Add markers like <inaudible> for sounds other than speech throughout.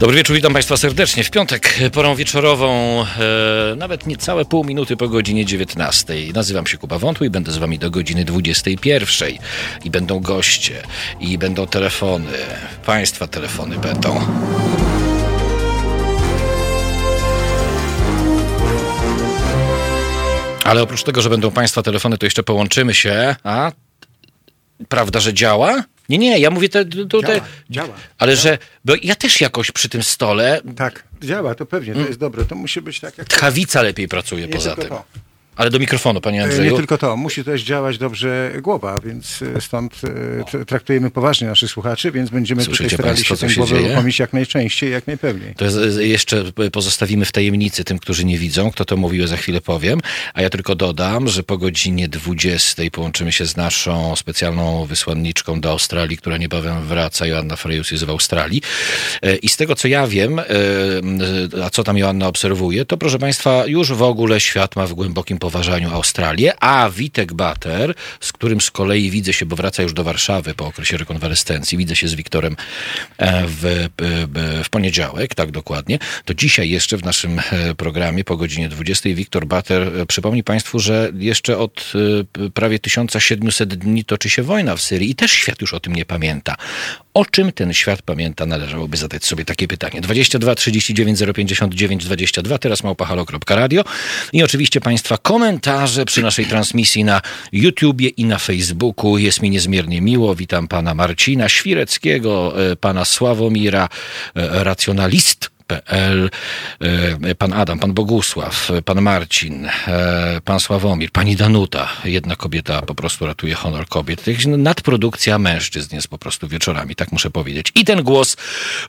Dobry wieczór, witam Państwa serdecznie. W piątek porą wieczorową, e, nawet niecałe pół minuty po godzinie 19. Nazywam się Kuba Wątły i będę z Wami do godziny 21. I będą goście, i będą telefony. Państwa telefony będą. Ale oprócz tego, że będą Państwa telefony, to jeszcze połączymy się. A prawda, że działa? Nie, nie, ja mówię te, tutaj. Działa, działa. Ale działa. że. Bo ja też jakoś przy tym stole. Tak, działa, to pewnie, to jest dobre. To musi być tak jak... Tchawica lepiej pracuje Nie poza tym. to. Ale do mikrofonu, panie E, Nie Andrzeju. tylko to, musi też działać dobrze głowa, więc e, stąd e, traktujemy poważnie naszych słuchaczy, więc będziemy Słyszycie tutaj starali państwo, się tę głowę uruchomić jak najczęściej, jak najpełniej. To jest, jeszcze pozostawimy w tajemnicy tym, którzy nie widzą. Kto to mówił, za chwilę powiem. A ja tylko dodam, że po godzinie 20 połączymy się z naszą specjalną wysłanniczką do Australii, która niebawem wraca. Joanna Frejus jest w Australii. I z tego, co ja wiem, a co tam Joanna obserwuje, to proszę Państwa, już w ogóle świat ma w głębokim poważaniu Australię, a Witek Bater, z którym z kolei widzę się, bo wraca już do Warszawy po okresie rekonwalescencji, widzę się z Wiktorem e, w, w, w poniedziałek, tak dokładnie, to dzisiaj jeszcze w naszym e, programie po godzinie 20 Wiktor Bater e, przypomni Państwu, że jeszcze od e, prawie 1700 dni toczy się wojna w Syrii i też świat już o tym nie pamięta. O czym ten świat pamięta? Należałoby zadać sobie takie pytanie. 22 39 059 22, teraz małpahalo.radio i oczywiście Państwa komentarze przy naszej transmisji na YouTubie i na Facebooku. Jest mi niezmiernie miło. Witam pana Marcina Świreckiego, e, pana Sławomira, e, racjonalist. PL, e, pan Adam, pan Bogusław, e, pan Marcin, e, pan Sławomir, pani Danuta. Jedna kobieta po prostu ratuje honor kobiet. Nadprodukcja mężczyzn jest po prostu wieczorami, tak muszę powiedzieć. I ten głos,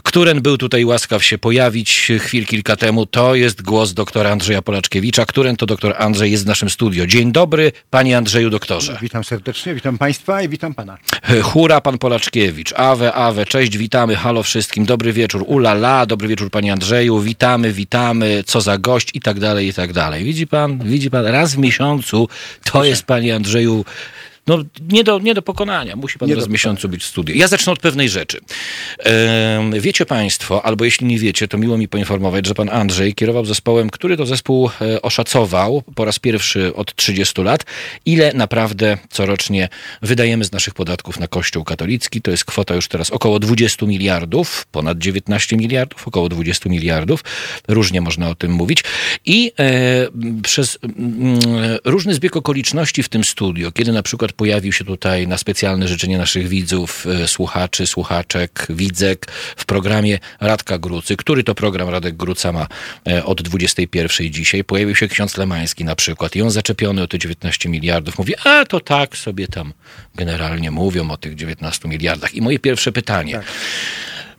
któren był tutaj łaskaw się pojawić chwil kilka temu, to jest głos doktora Andrzeja Polaczkiewicza, którym to doktor Andrzej jest w naszym studio. Dzień dobry, panie Andrzeju doktorze. Witam serdecznie, witam Państwa i witam Pana. Hura, pan Polaczkiewicz. Awe, awe, cześć, witamy, halo wszystkim, dobry wieczór, ulala, dobry wieczór panie Andrzeju, witamy, witamy, co za gość i tak dalej, i tak dalej. Widzi pan, widzi pan, raz w miesiącu to jest panie Andrzeju, no nie do, nie do pokonania, musi pan Nie raz w miesiącu być w studiu. Ja zacznę od pewnej rzeczy. Wiecie państwo, albo jeśli nie wiecie, to miło mi poinformować, że pan Andrzej kierował zespołem, który to zespół e, oszacował po raz pierwszy od 30 lat, ile naprawdę corocznie wydajemy z naszych podatków na Kościół katolicki. To jest kwota już teraz około 20 miliardów, ponad 19 miliardów, około 20 miliardów. Różnie można o tym mówić. I e, przez mm, różny zbieg okoliczności w tym studio, kiedy na przykład pojawił się tutaj na specjalne życzenie naszych widzów, e, słuchaczy, słuchaczek, widzek w programie Radka Grucy. Który to program Radek Gruca ma e, od 21 dzisiaj? Pojawił się ksiądz Lemański na przykład i on zaczepiony o te 19 miliardów mówi, a to tak sobie tam generalnie mówią o tych 19 miliardach. I moje pierwsze pytanie. Tak.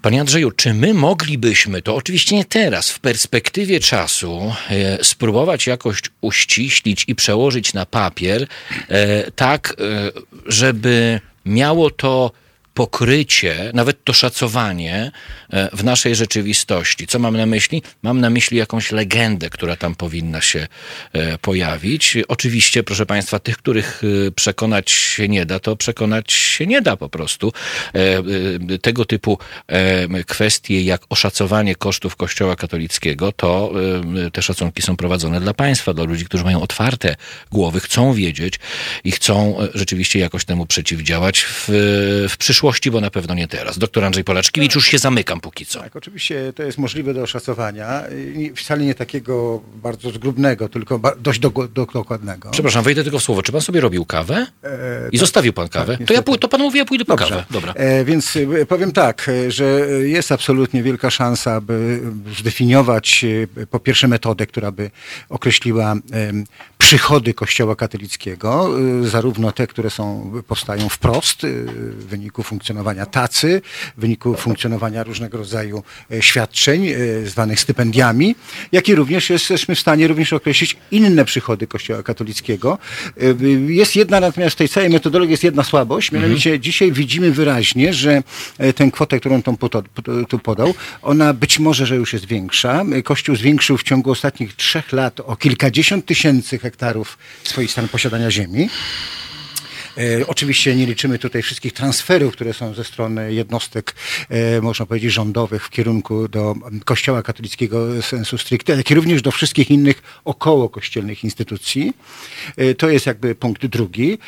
Panie Andrzeju, czy my moglibyśmy, to oczywiście nie teraz, w perspektywie czasu, e, spróbować jakoś uściślić i przełożyć na papier, e, tak, e, żeby miało to pokrycie, nawet to szacowanie e, w naszej rzeczywistości. Co mam na myśli? Mam na myśli jakąś legendę, która tam powinna się e, pojawić. Oczywiście, proszę Państwa, tych, których e, przekonać się nie da, to przekonać się nie da po prostu. Tego typu kwestie jak oszacowanie kosztów Kościoła katolickiego, to te szacunki są prowadzone dla państwa, dla ludzi, którzy mają otwarte głowy, chcą wiedzieć i chcą rzeczywiście jakoś temu przeciwdziałać w, w przyszłości, bo na pewno nie teraz. Doktor Andrzej Polaczkiewicz, już się zamykam póki co. Tak, oczywiście to jest możliwe do oszacowania, wcale nie takiego bardzo zgrubnego, tylko dość do, do, dokładnego. Przepraszam, wejdę tylko w słowo. Czy pan sobie robił kawę? E, I zostawił pan kawę? to, ja, to pan mówi, ja pójdę po Dobrze. kawę. Dobra. E, więc e, powiem tak, e, że jest absolutnie wielka szansa, aby zdefiniować e, po pierwsze metodę, która by określiła przychody Kościoła katolickiego, e, zarówno te, które są, powstają wprost e, w wyniku funkcjonowania tacy, w wyniku funkcjonowania różnego rodzaju e, świadczeń e, zwanych stypendiami, jak i również jesteśmy w stanie również określić inne przychody Kościoła katolickiego. E, Jest jedna natomiast w tej całej metodologii jest jedna słabość, mianowicie dzisiaj widzimy wyraźnie, że tę kwotę, którą po- tu podał, ona być może, że już jest większa. Kościół zwiększył w ciągu ostatnich trzech lat o kilkadziesiąt tysięcy hektarów swoich stan posiadania ziemi. E, oczywiście nie liczymy tutaj wszystkich transferów, które są ze strony jednostek, e, można powiedzieć, rządowych w kierunku do Kościoła katolickiego sensu stricte, jak i również do wszystkich innych około kościelnych instytucji. E, to jest jakby punkt drugi.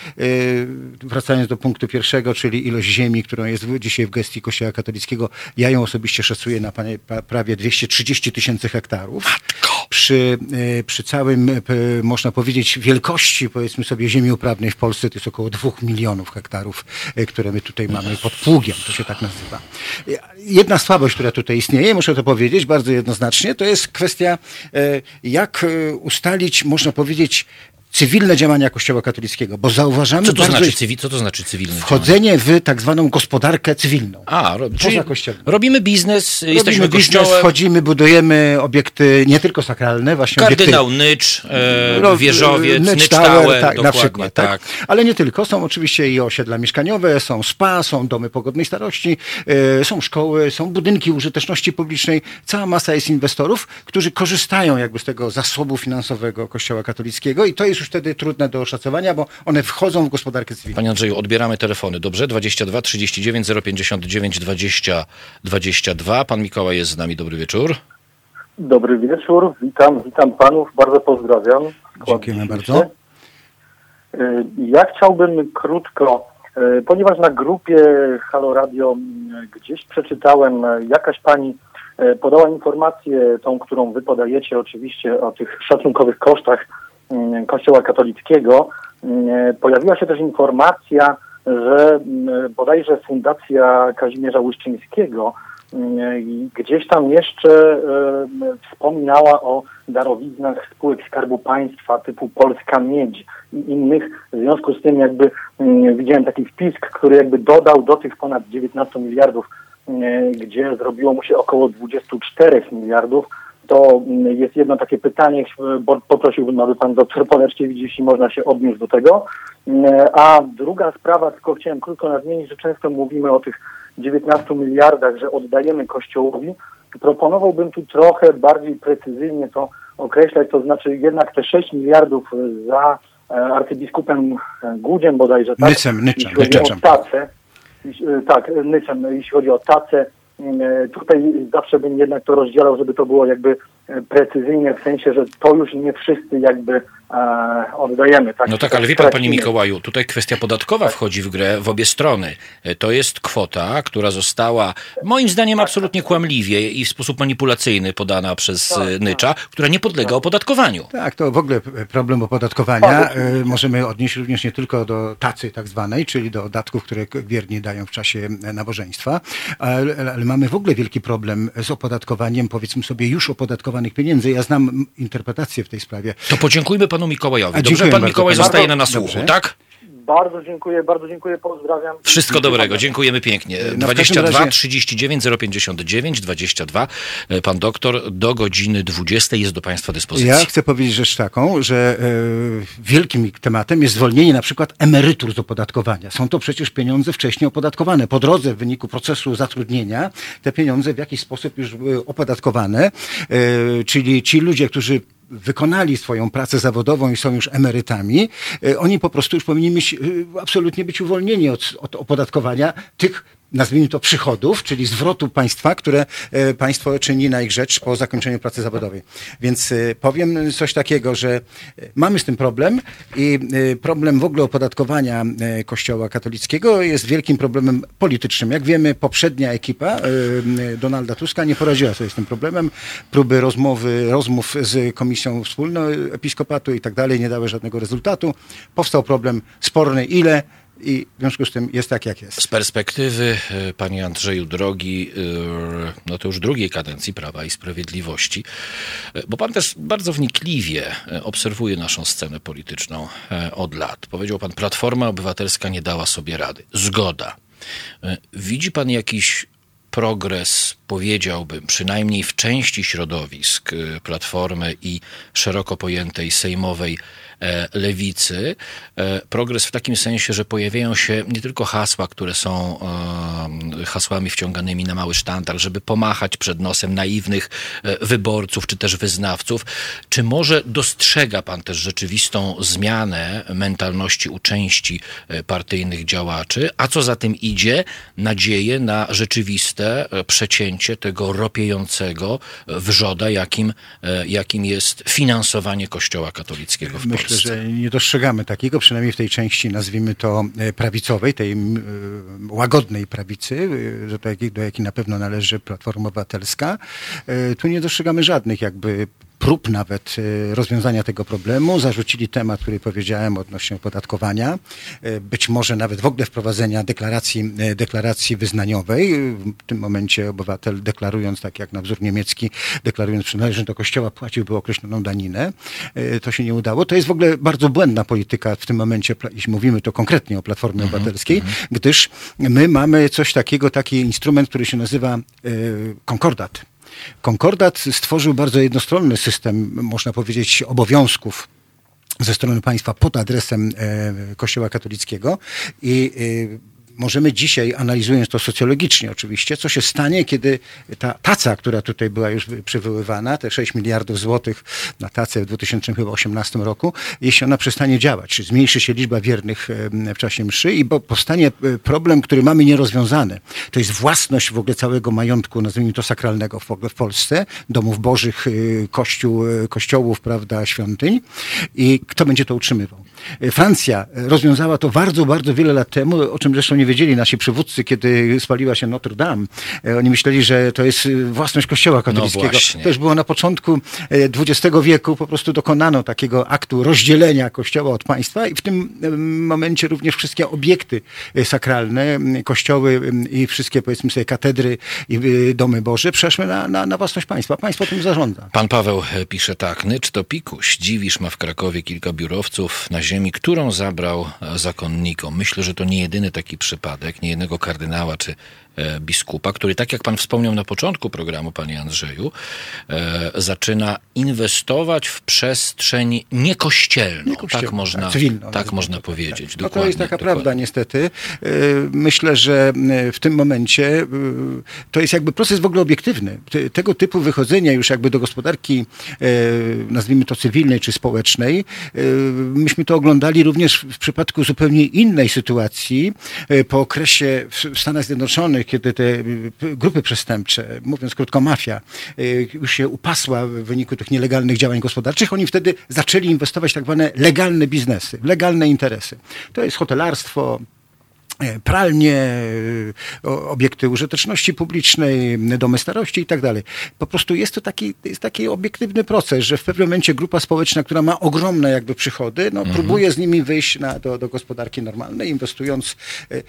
Wracając do punktu pierwszego, czyli ilość ziemi, którą jest dzisiaj w gestii Kościoła katolickiego, ja ją osobiście szacuję na prawie 230 tysięcy hektarów. Przy, e, przy całym, można powiedzieć, wielkości, powiedzmy sobie, ziemi uprawnej w Polsce to jest około dwóch milionów hektarów, które my tutaj mamy pod pługiem, to się tak nazywa. Jedna słabość, która tutaj istnieje, muszę to powiedzieć bardzo jednoznacznie, to jest kwestia, jak ustalić, można powiedzieć, cywilne działania Kościoła katolickiego, bo zauważamy co to. Znaczy, cywi, co to znaczy cywilne Wchodzenie w tak zwaną gospodarkę cywilną. A, ro, czyli robimy biznes, robimy jesteśmy biznes, kościołem. wchodzimy, budujemy obiekty nie tylko sakralne, właśnie Kardynał obiekty... Nycz, e, wieżowiec, Nycz, Tower tak, na przykład. Tak. tak. Ale nie tylko, są oczywiście i osiedla mieszkaniowe, są spa, są domy pogodnej starości, e, są szkoły, są budynki użyteczności publicznej, cała masa jest inwestorów, którzy korzystają jakby z tego zasobu finansowego Kościoła katolickiego i to jest już wtedy trudne do oszacowania, bo one wchodzą w gospodarkę cywilną. Panie Andrzeju, odbieramy telefony, dobrze? 22 39 059 20 22. Pan Mikołaj jest z nami, dobry wieczór. Dobry wieczór, witam, witam panów, bardzo pozdrawiam. Dziękujemy bardzo. Y, ja chciałbym krótko, y, ponieważ na grupie Halo Radio y, gdzieś przeczytałem, jakaś pani podała informację, tą, którą wy podajecie oczywiście o tych szacunkowych kosztach Kościoła katolickiego mm, pojawiła się też informacja, że mm, bodajże Fundacja Kazimierza Łyszczyńskiego gdzieś tam jeszcze wspominała o darowiznach spółek Skarbu Państwa typu Polska Miedź i innych. W związku z tym jakby widziałem taki wpis, który jakby dodał do tych ponad 19 miliardów, gdzie zrobiło mu się około 24 miliardów, to mm, jest jedno takie pytanie, bo poprosiłbym, aby pan doktor Poleczkiewicz, jeśli można się odniósł do tego. Mm, a druga sprawa, tylko chciałem krótko nadmienić, że często mówimy o tych 19 miliardach, że oddajemy Kościołowi. Proponowałbym tu trochę bardziej precyzyjnie to określać, to znaczy jednak te 6 miliardów za e, arcybiskupem Gudziem bodajże, tak? Nyczem, jeśli chodzi o tacę, e, tak, Nycem, jeśli chodzi o tacę, E, tutaj zawsze bym jednak to rozdzielał, żeby to było jakby e, precyzyjnie, w sensie, że to już nie wszyscy jakby e, oddajemy. Tak? No tak, ale wie pan, panie Mikołaju, tutaj kwestia podatkowa tak. wchodzi w grę w obie strony. To jest kwota, która została moim zdaniem absolutnie kłamliwie i w sposób manipulacyjny podana przez tak, tak. Nycza, która nie podlega tak. opodatkowaniu. Tak, to w ogóle problem opodatkowania tak, możemy odnieść również nie tylko do tacy tak zwanej, czyli do datków, które wierni dają w czasie nabożeństwa, ale, ale mamy w ogóle wielki problem z opodatkowaniem, powiedzmy sobie, już opodatkowanych pieniędzy. Ja znam interpretację w tej sprawie. To podziękujmy panu Mikołajowi. Dobrze, pan Mikołaj zostaje na nasłuchu, tak? Bardzo dziękuję, bardzo dziękuję, pozdrawiam. Wszystko dobrego, dziękujemy pięknie. No 22 razie... 39 059 22. Pan doktor do godziny 20 jest do Państwa dyspozycji. Ja chcę powiedzieć rzecz taką, że e, wielkim tematem jest zwolnienie na przykład emerytur z opodatkowania. Są to przecież pieniądze wcześniej opodatkowane. Po drodze w wyniku procesu zatrudnienia te pieniądze w jakiś sposób już były opodatkowane, e, czyli ci ludzie, którzy wykonali swoją pracę zawodową i są już emerytami, e, oni po prostu już powinni być, e, absolutnie być uwolnieni od, od opodatkowania tych nazwijmy to przychodów, czyli zwrotu państwa, które e, państwo czyni na ich rzecz po zakończeniu pracy zawodowej. Więc powiem coś takiego, że mamy z tym problem i problem w ogóle opodatkowania Kościoła katolickiego jest wielkim problemem politycznym. Jak wiemy, poprzednia ekipa Donalda Tuska nie poradziła sobie z tym problemem. Próby rozmowy, rozmów z Komisją Wspólną Episkopatu i tak dalej nie dały żadnego rezultatu. Powstał problem sporny, ile i w związku z tym jest tak, jak jest. Z perspektywy, e, panie Andrzeju Drogi, e, no to już drugiej kadencji Prawa i Sprawiedliwości, e, bo pan też bardzo wnikliwie obserwuje naszą scenę polityczną od lat. Powiedział pan, Platforma Obywatelska nie dała sobie rady. Zgoda. Widzi pan jakiś progres, powiedziałbym, przynajmniej w części środowisk Platformy i szeroko pojętej sejmowej E, lewicy. E, progres w takim sensie, że pojawiają się nie tylko hasła, które są hasłami wciąganymi na mały sztandar, żeby pomachać przed nosem naiwnych wyborców czy też wyznawców. Czy może dostrzega pan też rzeczywistą zmianę mentalności u części partyjnych działaczy, a co za tym idzie, nadzieję na rzeczywiste przecięcie tego ropiejącego wrzoda, jakim, jakim jest finansowanie Kościoła katolickiego w Myślę, Polsce. że nie dostrzegamy takiego, przynajmniej w tej części, nazwijmy to e, prawicowej, tej łagodnej prawicy, e, do takiej, do jakiej na pewno należy Platforma Obywatelska. E, tu nie dostrzegamy żadnych jakby prób nawet rozwiązania tego problemu. Zarzucili temat, który powiedziałem odnośnie opodatkowania, być może nawet w ogóle wprowadzenia deklaracji, deklaracji wyznaniowej. W tym momencie obywatel deklarując, tak jak na wzór niemiecki, deklarując przynależność do kościoła, płaciłby określoną daninę. To się nie udało. To jest w ogóle bardzo błędna polityka w tym momencie, jeśli mówimy to konkretnie o Platformie mhm, Obywatelskiej, mhm. gdyż my mamy coś takiego, taki instrument, który się nazywa konkordat Konkordat stworzył bardzo jednostronny system, można powiedzieć, obowiązków ze strony państwa pod adresem e, Kościoła katolickiego i e, możemy dzisiaj, analizując to socjologicznie oczywiście, co się stanie, kiedy ta taca, która tutaj była już przywoływana, te 6 miliardów złotych na tacę w 2018 roku, jeśli ona przestanie działać, czy zmniejszy się liczba wiernych w czasie mszy i bo powstanie e, problem, który mamy nierozwiązany. To jest własność w ogóle całego majątku, nazwijmy to sakralnego w ogóle w Polsce, domów bożych, e, kościół, e, kościołów, prawda, świątyń i kto będzie to utrzymywał. Francja rozwiązała to bardzo, bardzo wiele lat temu, o czym zresztą nie wiedzieli nasi przywódcy, kiedy spaliła się Notre Dame. E, oni myśleli, że to jest e, własność Kościoła katolickiego. No to już było na początku XX e, wieku, po prostu dokonano takiego aktu rozdzielenia Kościoła od państwa i w tym momencie również wszystkie obiekty sakralne, kościoły i wszystkie powiedzmy sobie katedry i domy Boże przeszły na, na, na własność państwa. Państwo tym zarządza. Pan Paweł pisze tak, Nycz to pikuś. Dziwisz ma w Krakowie kilka biurowców na ziemi, którą zabrał zakonnikom. Myślę, że to nie jedyny taki przypadek, nie jednego kardynała czy biskupa, który, tak jak pan wspomniał na początku programu, panie Andrzeju, e, zaczyna inwestować w przestrzeń niekościelną. niekościelną tak można, tak, cywilną, tak można tak. powiedzieć. Tak. No to jest taka dokładnie. prawda niestety. E, myślę, że w tym momencie to jest jakby proces w ogóle obiektywny. Tego typu wychodzenia już jakby do gospodarki, nazwijmy to cywilnej czy społecznej, myśmy to oglądali również w przypadku zupełnie innej sytuacji po okresie w Stanach Zjednoczonych, kiedy te y, grupy przestępcze, mówiąc krótko mafia, y, już się upasła w wyniku tych nielegalnych działań gospodarczych, oni wtedy zaczęli inwestować w tak zwane legalne biznesy, legalne interesy. To jest hotelarstwo, e, pralnie, e, obiekty użyteczności publicznej, domy starości i tak dalej. Po prostu jest to taki, jest taki obiektywny proces, że w pewnym momencie grupa społeczna, która ma ogromne jakby przychody, no, mhm. próbuje z nimi wyjść na, do, do gospodarki normalnej, inwestując e,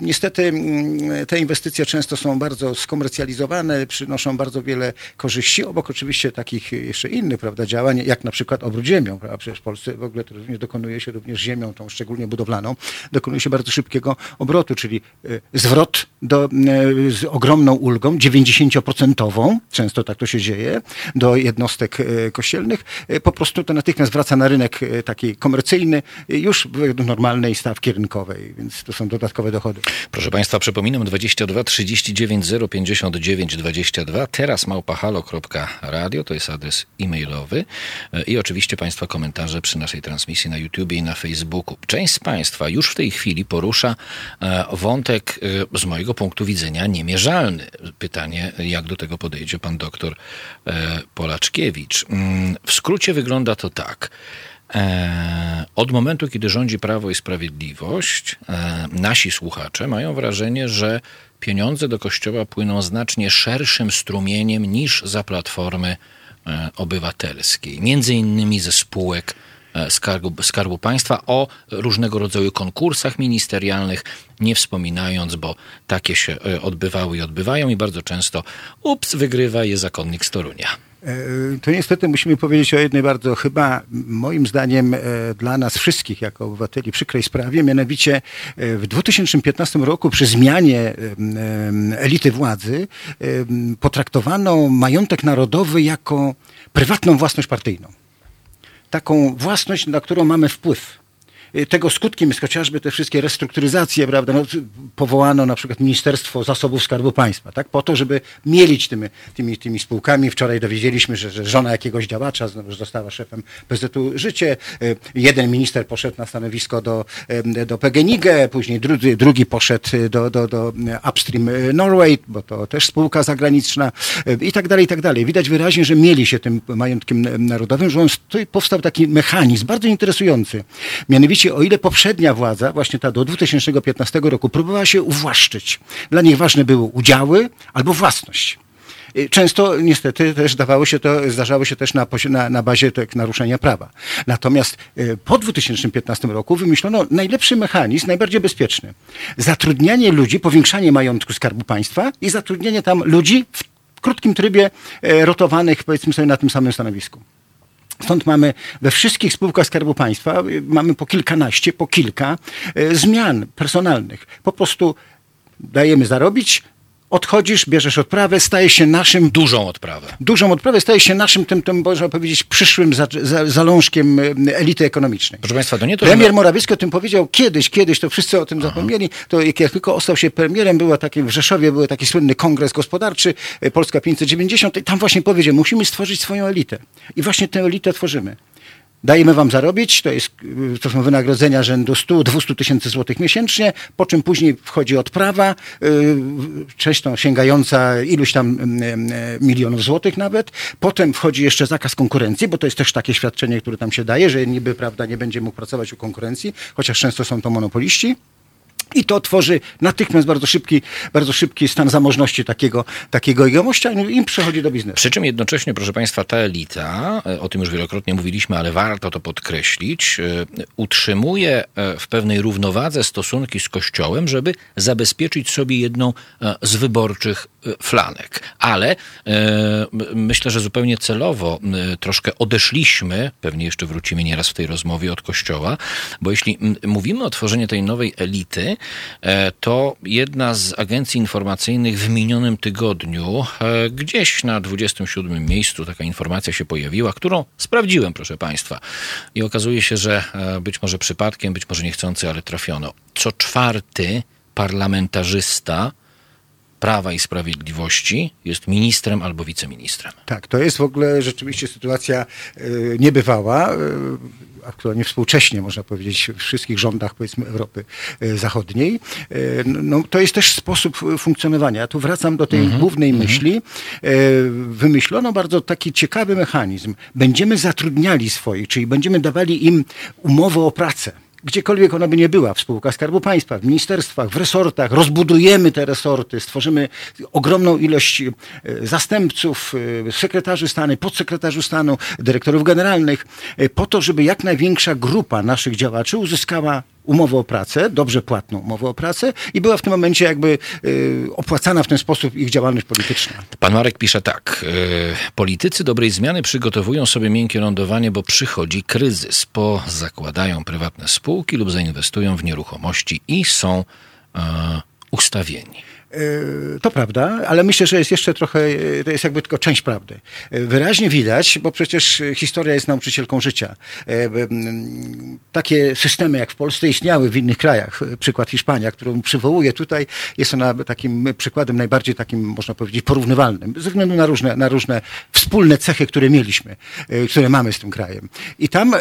niestety mm, te inwestycje często są bardzo skomercjalizowane, przynoszą bardzo wiele korzyści, obok oczywiście takich jeszcze innych prawda, działań, jak na przykład obrót ziemią. Prawda? Przecież w Polsce w ogóle to również dokonuje się również ziemią, tą szczególnie budowlaną, dokonuje się bardzo szybkiego obrotu, czyli e, zwrot do, e, z ogromną ulgą, 90%, często tak to się dzieje, do jednostek e, kościelnych, po prostu to natychmiast wraca na rynek taki komercyjny, już w normalnej stawki rynkowej, więc to są dodatkowe dochody. Proszę Państwa, przypominam 22 39 059 22. Teraz małpahalo.radio to jest adres e-mailowy i oczywiście Państwa komentarze przy naszej transmisji na YouTube i na Facebooku. Część z Państwa już w tej chwili porusza e, wątek e, z mojego punktu widzenia niemierzalny. Pytanie, jak do tego podejdzie pan doktor e, Polaczkiewicz. Mm, w skrócie wygląda to tak. E, od momentu, kiedy rządzi Prawo i Sprawiedliwość, e, nasi słuchacze mają wrażenie, że pieniądze do kościoła płyną znacznie szerszym strumieniem niż za platformy e, obywatelskiej. Między innymi ze spółek Skarbu, Skarbu Państwa o różnego rodzaju konkursach ministerialnych, nie wspominając, bo takie się odbywały i odbywają i bardzo często ups, wygrywa je zakonnik z Torunia. E, to niestety musimy powiedzieć o jednej bardzo chyba moim zdaniem e, dla nas wszystkich jako obywateli przykrej sprawie, mianowicie e, w 2015 roku przy zmianie elity władzy potraktowano majątek narodowy jako prywatną własność partyjną. Taką własność, na którą mamy wpływ tego skutkiem jest chociażby te wszystkie restrukturyzacje, prawda? No, powołano na przykład Ministerstwo Zasobów Skarbu Państwa, tak? Po to, żeby mielić tymi, tymi, tymi spółkami. Wczoraj dowiedzieliśmy, że, że żona jakiegoś działacza znowu została szefem PZU Życie. Jeden minister poszedł na stanowisko do, do PGNiG, później drugi, drugi poszedł do, do, do Upstream Norway, bo to też spółka zagraniczna i tak dalej, i tak dalej. Widać wyraźnie, że mieli się tym majątkiem narodowym, że on, powstał taki mechanizm bardzo interesujący. Mianowicie, o ile poprzednia władza, właśnie ta do 2015 roku, próbowała się uwłaszczyć, dla nich ważne były udziały albo własność. Często niestety też dawało się to, zdarzało się też na, na, na bazie tak, naruszenia prawa. Natomiast po 2015 roku wymyślono najlepszy mechanizm, najbardziej bezpieczny. Zatrudnianie ludzi, powiększanie majątku Skarbu Państwa i zatrudnianie tam ludzi w krótkim trybie rotowanych, powiedzmy sobie, na tym samym stanowisku. Stąd mamy we wszystkich spółkach Skarbu Państwa, mamy po kilkanaście, po kilka zmian personalnych. Po prostu dajemy zarobić, odchodzisz, bierzesz odprawę, staje się naszym... Dużą odprawę. Dużą odprawę, staje się naszym, tym, tym można powiedzieć, przyszłym za, za, zalążkiem elity ekonomicznej. Proszę Państwa, to nie to, Premier że... Morawiecki o tym powiedział kiedyś, kiedyś, to wszyscy o tym Aha. zapomnieli, to jak tylko ostał się premierem, była taki, w Rzeszowie był taki słynny kongres gospodarczy, Polska 590 i tam właśnie powiedział, musimy stworzyć swoją elitę. I właśnie tę elitę tworzymy. Dajemy wam zarobić, to, jest, to są wynagrodzenia rzędu 100-200 tysięcy złotych miesięcznie, po czym później wchodzi odprawa, yy, często sięgająca iluś tam yy, milionów złotych nawet. Potem wchodzi jeszcze zakaz konkurencji, bo to jest też takie świadczenie, które tam się daje, że niby prawda nie będzie mógł pracować u konkurencji, chociaż często są to monopoliści. I to tworzy natychmiast bardzo szybki, bardzo szybki stan zamożności takiego, takiego jegomościa i przechodzi do biznesu. Przy czym jednocześnie, proszę Państwa, ta elita, e, o tym już wielokrotnie mówiliśmy, ale warto to podkreślić, e, utrzymuje e, w pewnej równowadze stosunki z Kościołem, żeby zabezpieczyć sobie jedną z wyborczych flanek. Ale myślę, że zupełnie celowo troszkę odeszliśmy, pewnie jeszcze wrócimy nieraz w tej rozmowie od Kościoła, bo jeśli mówimy o tworzeniu tej nowej elity, E, to jedna z agencji informacyjnych w minionym tygodniu e, gdzieś na 27 miejscu taka informacja się pojawiła, którą sprawdziłem, proszę Państwa. I okazuje się, że e, być może przypadkiem, być może niechcący, ale trafiono. Co czwarty parlamentarzysta Prawa i Sprawiedliwości jest ministrem albo wiceministrem. Tak, to jest w ogóle rzeczywiście sytuacja niebywała aktualnie współcześnie, można powiedzieć, w wszystkich rządach, powiedzmy, Europy e, Zachodniej. E, no, to jest też sposób funkcjonowania. Ja tu wracam do tej mm -hmm. głównej mm -hmm. myśli. E, wymyślono bardzo taki ciekawy mechanizm. Będziemy zatrudniali swoich, czyli będziemy dawali im umowę o pracę gdziekolwiek ona by nie była, w spółkach Skarbu Państwa, w ministerstwach, w resortach, rozbudujemy te resorty, stworzymy ogromną ilość e, zastępców, e, sekretarzy stanu, podsekretarzy stanu, dyrektorów generalnych, e, po to, żeby jak największa grupa naszych działaczy uzyskała umowę o pracę, dobrze płatną umowę o pracę i była w tym momencie jakby y, opłacana w ten sposób ich działalność polityczna. Pan Marek pisze tak. Y, politycy dobrej zmiany przygotowują sobie miękkie lądowanie, bo przychodzi kryzys. Pozakładają prywatne spółki lub zainwestują w nieruchomości i są y, ustawieni. E, to prawda, ale myślę, że jest jeszcze trochę, e, to jest jakby tylko część prawdy. E, wyraźnie widać, bo przecież historia jest nauczycielką życia. Takie systemy jak w Polsce istniały w innych krajach. Przykład Hiszpania, którą przywołuję tutaj, jest ona takim przykładem najbardziej takim, można powiedzieć, porównywalnym, ze względu na różne, na różne wspólne cechy, które mieliśmy, które mamy z tym krajem. I tam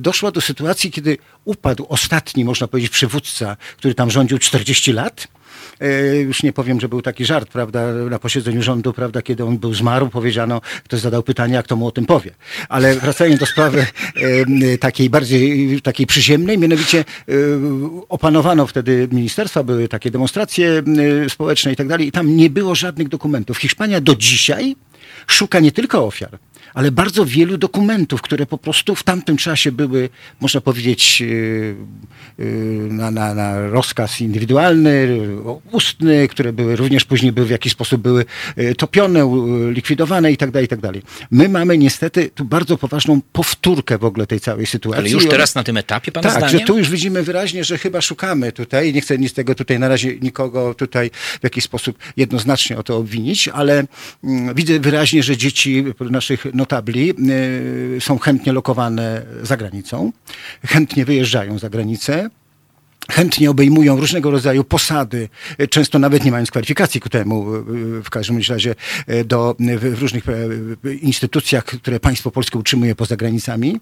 doszło do sytuacji, kiedy upadł ostatni, można powiedzieć, przywódca, który tam rządził 40 lat E, już nie powiem, że był taki żart, prawda, na posiedzeniu rządu, prawda, kiedy on był zmarł, powiedziano, ktoś zadał pytanie, jak to mu o tym powie. Ale wracając do sprawy e, takiej bardziej, takiej przyziemnej, mianowicie e, opanowano wtedy ministerstwa, były takie demonstracje społeczne i tak dalej i tam nie było żadnych dokumentów. Hiszpania do dzisiaj szuka nie tylko ofiar, ale bardzo wielu dokumentów, które po prostu w tamtym czasie były, można powiedzieć, e, e, na, na, na rozkaz indywidualny, ustny, które były również później były w jakiś sposób były e, topione, likwidowane i tak dalej, i tak dalej. My mamy niestety tu bardzo poważną powtórkę w ogóle tej całej sytuacji. Ale już teraz na tym etapie, pana tak, zdaniem? że tu już widzimy wyraźnie, że chyba szukamy tutaj, nie chcę nic tego tutaj na razie nikogo tutaj w jakiś sposób jednoznacznie o to obwinić, ale mm, widzę wyraźnie, że dzieci naszych notabli są chętnie lokowane za granicą, chętnie wyjeżdżają za granicę chętnie obejmują różnego rodzaju posady, często nawet nie mając kwalifikacji ku temu, w każdym razie do, w różnych instytucjach, które państwo polskie utrzymuje poza granicami.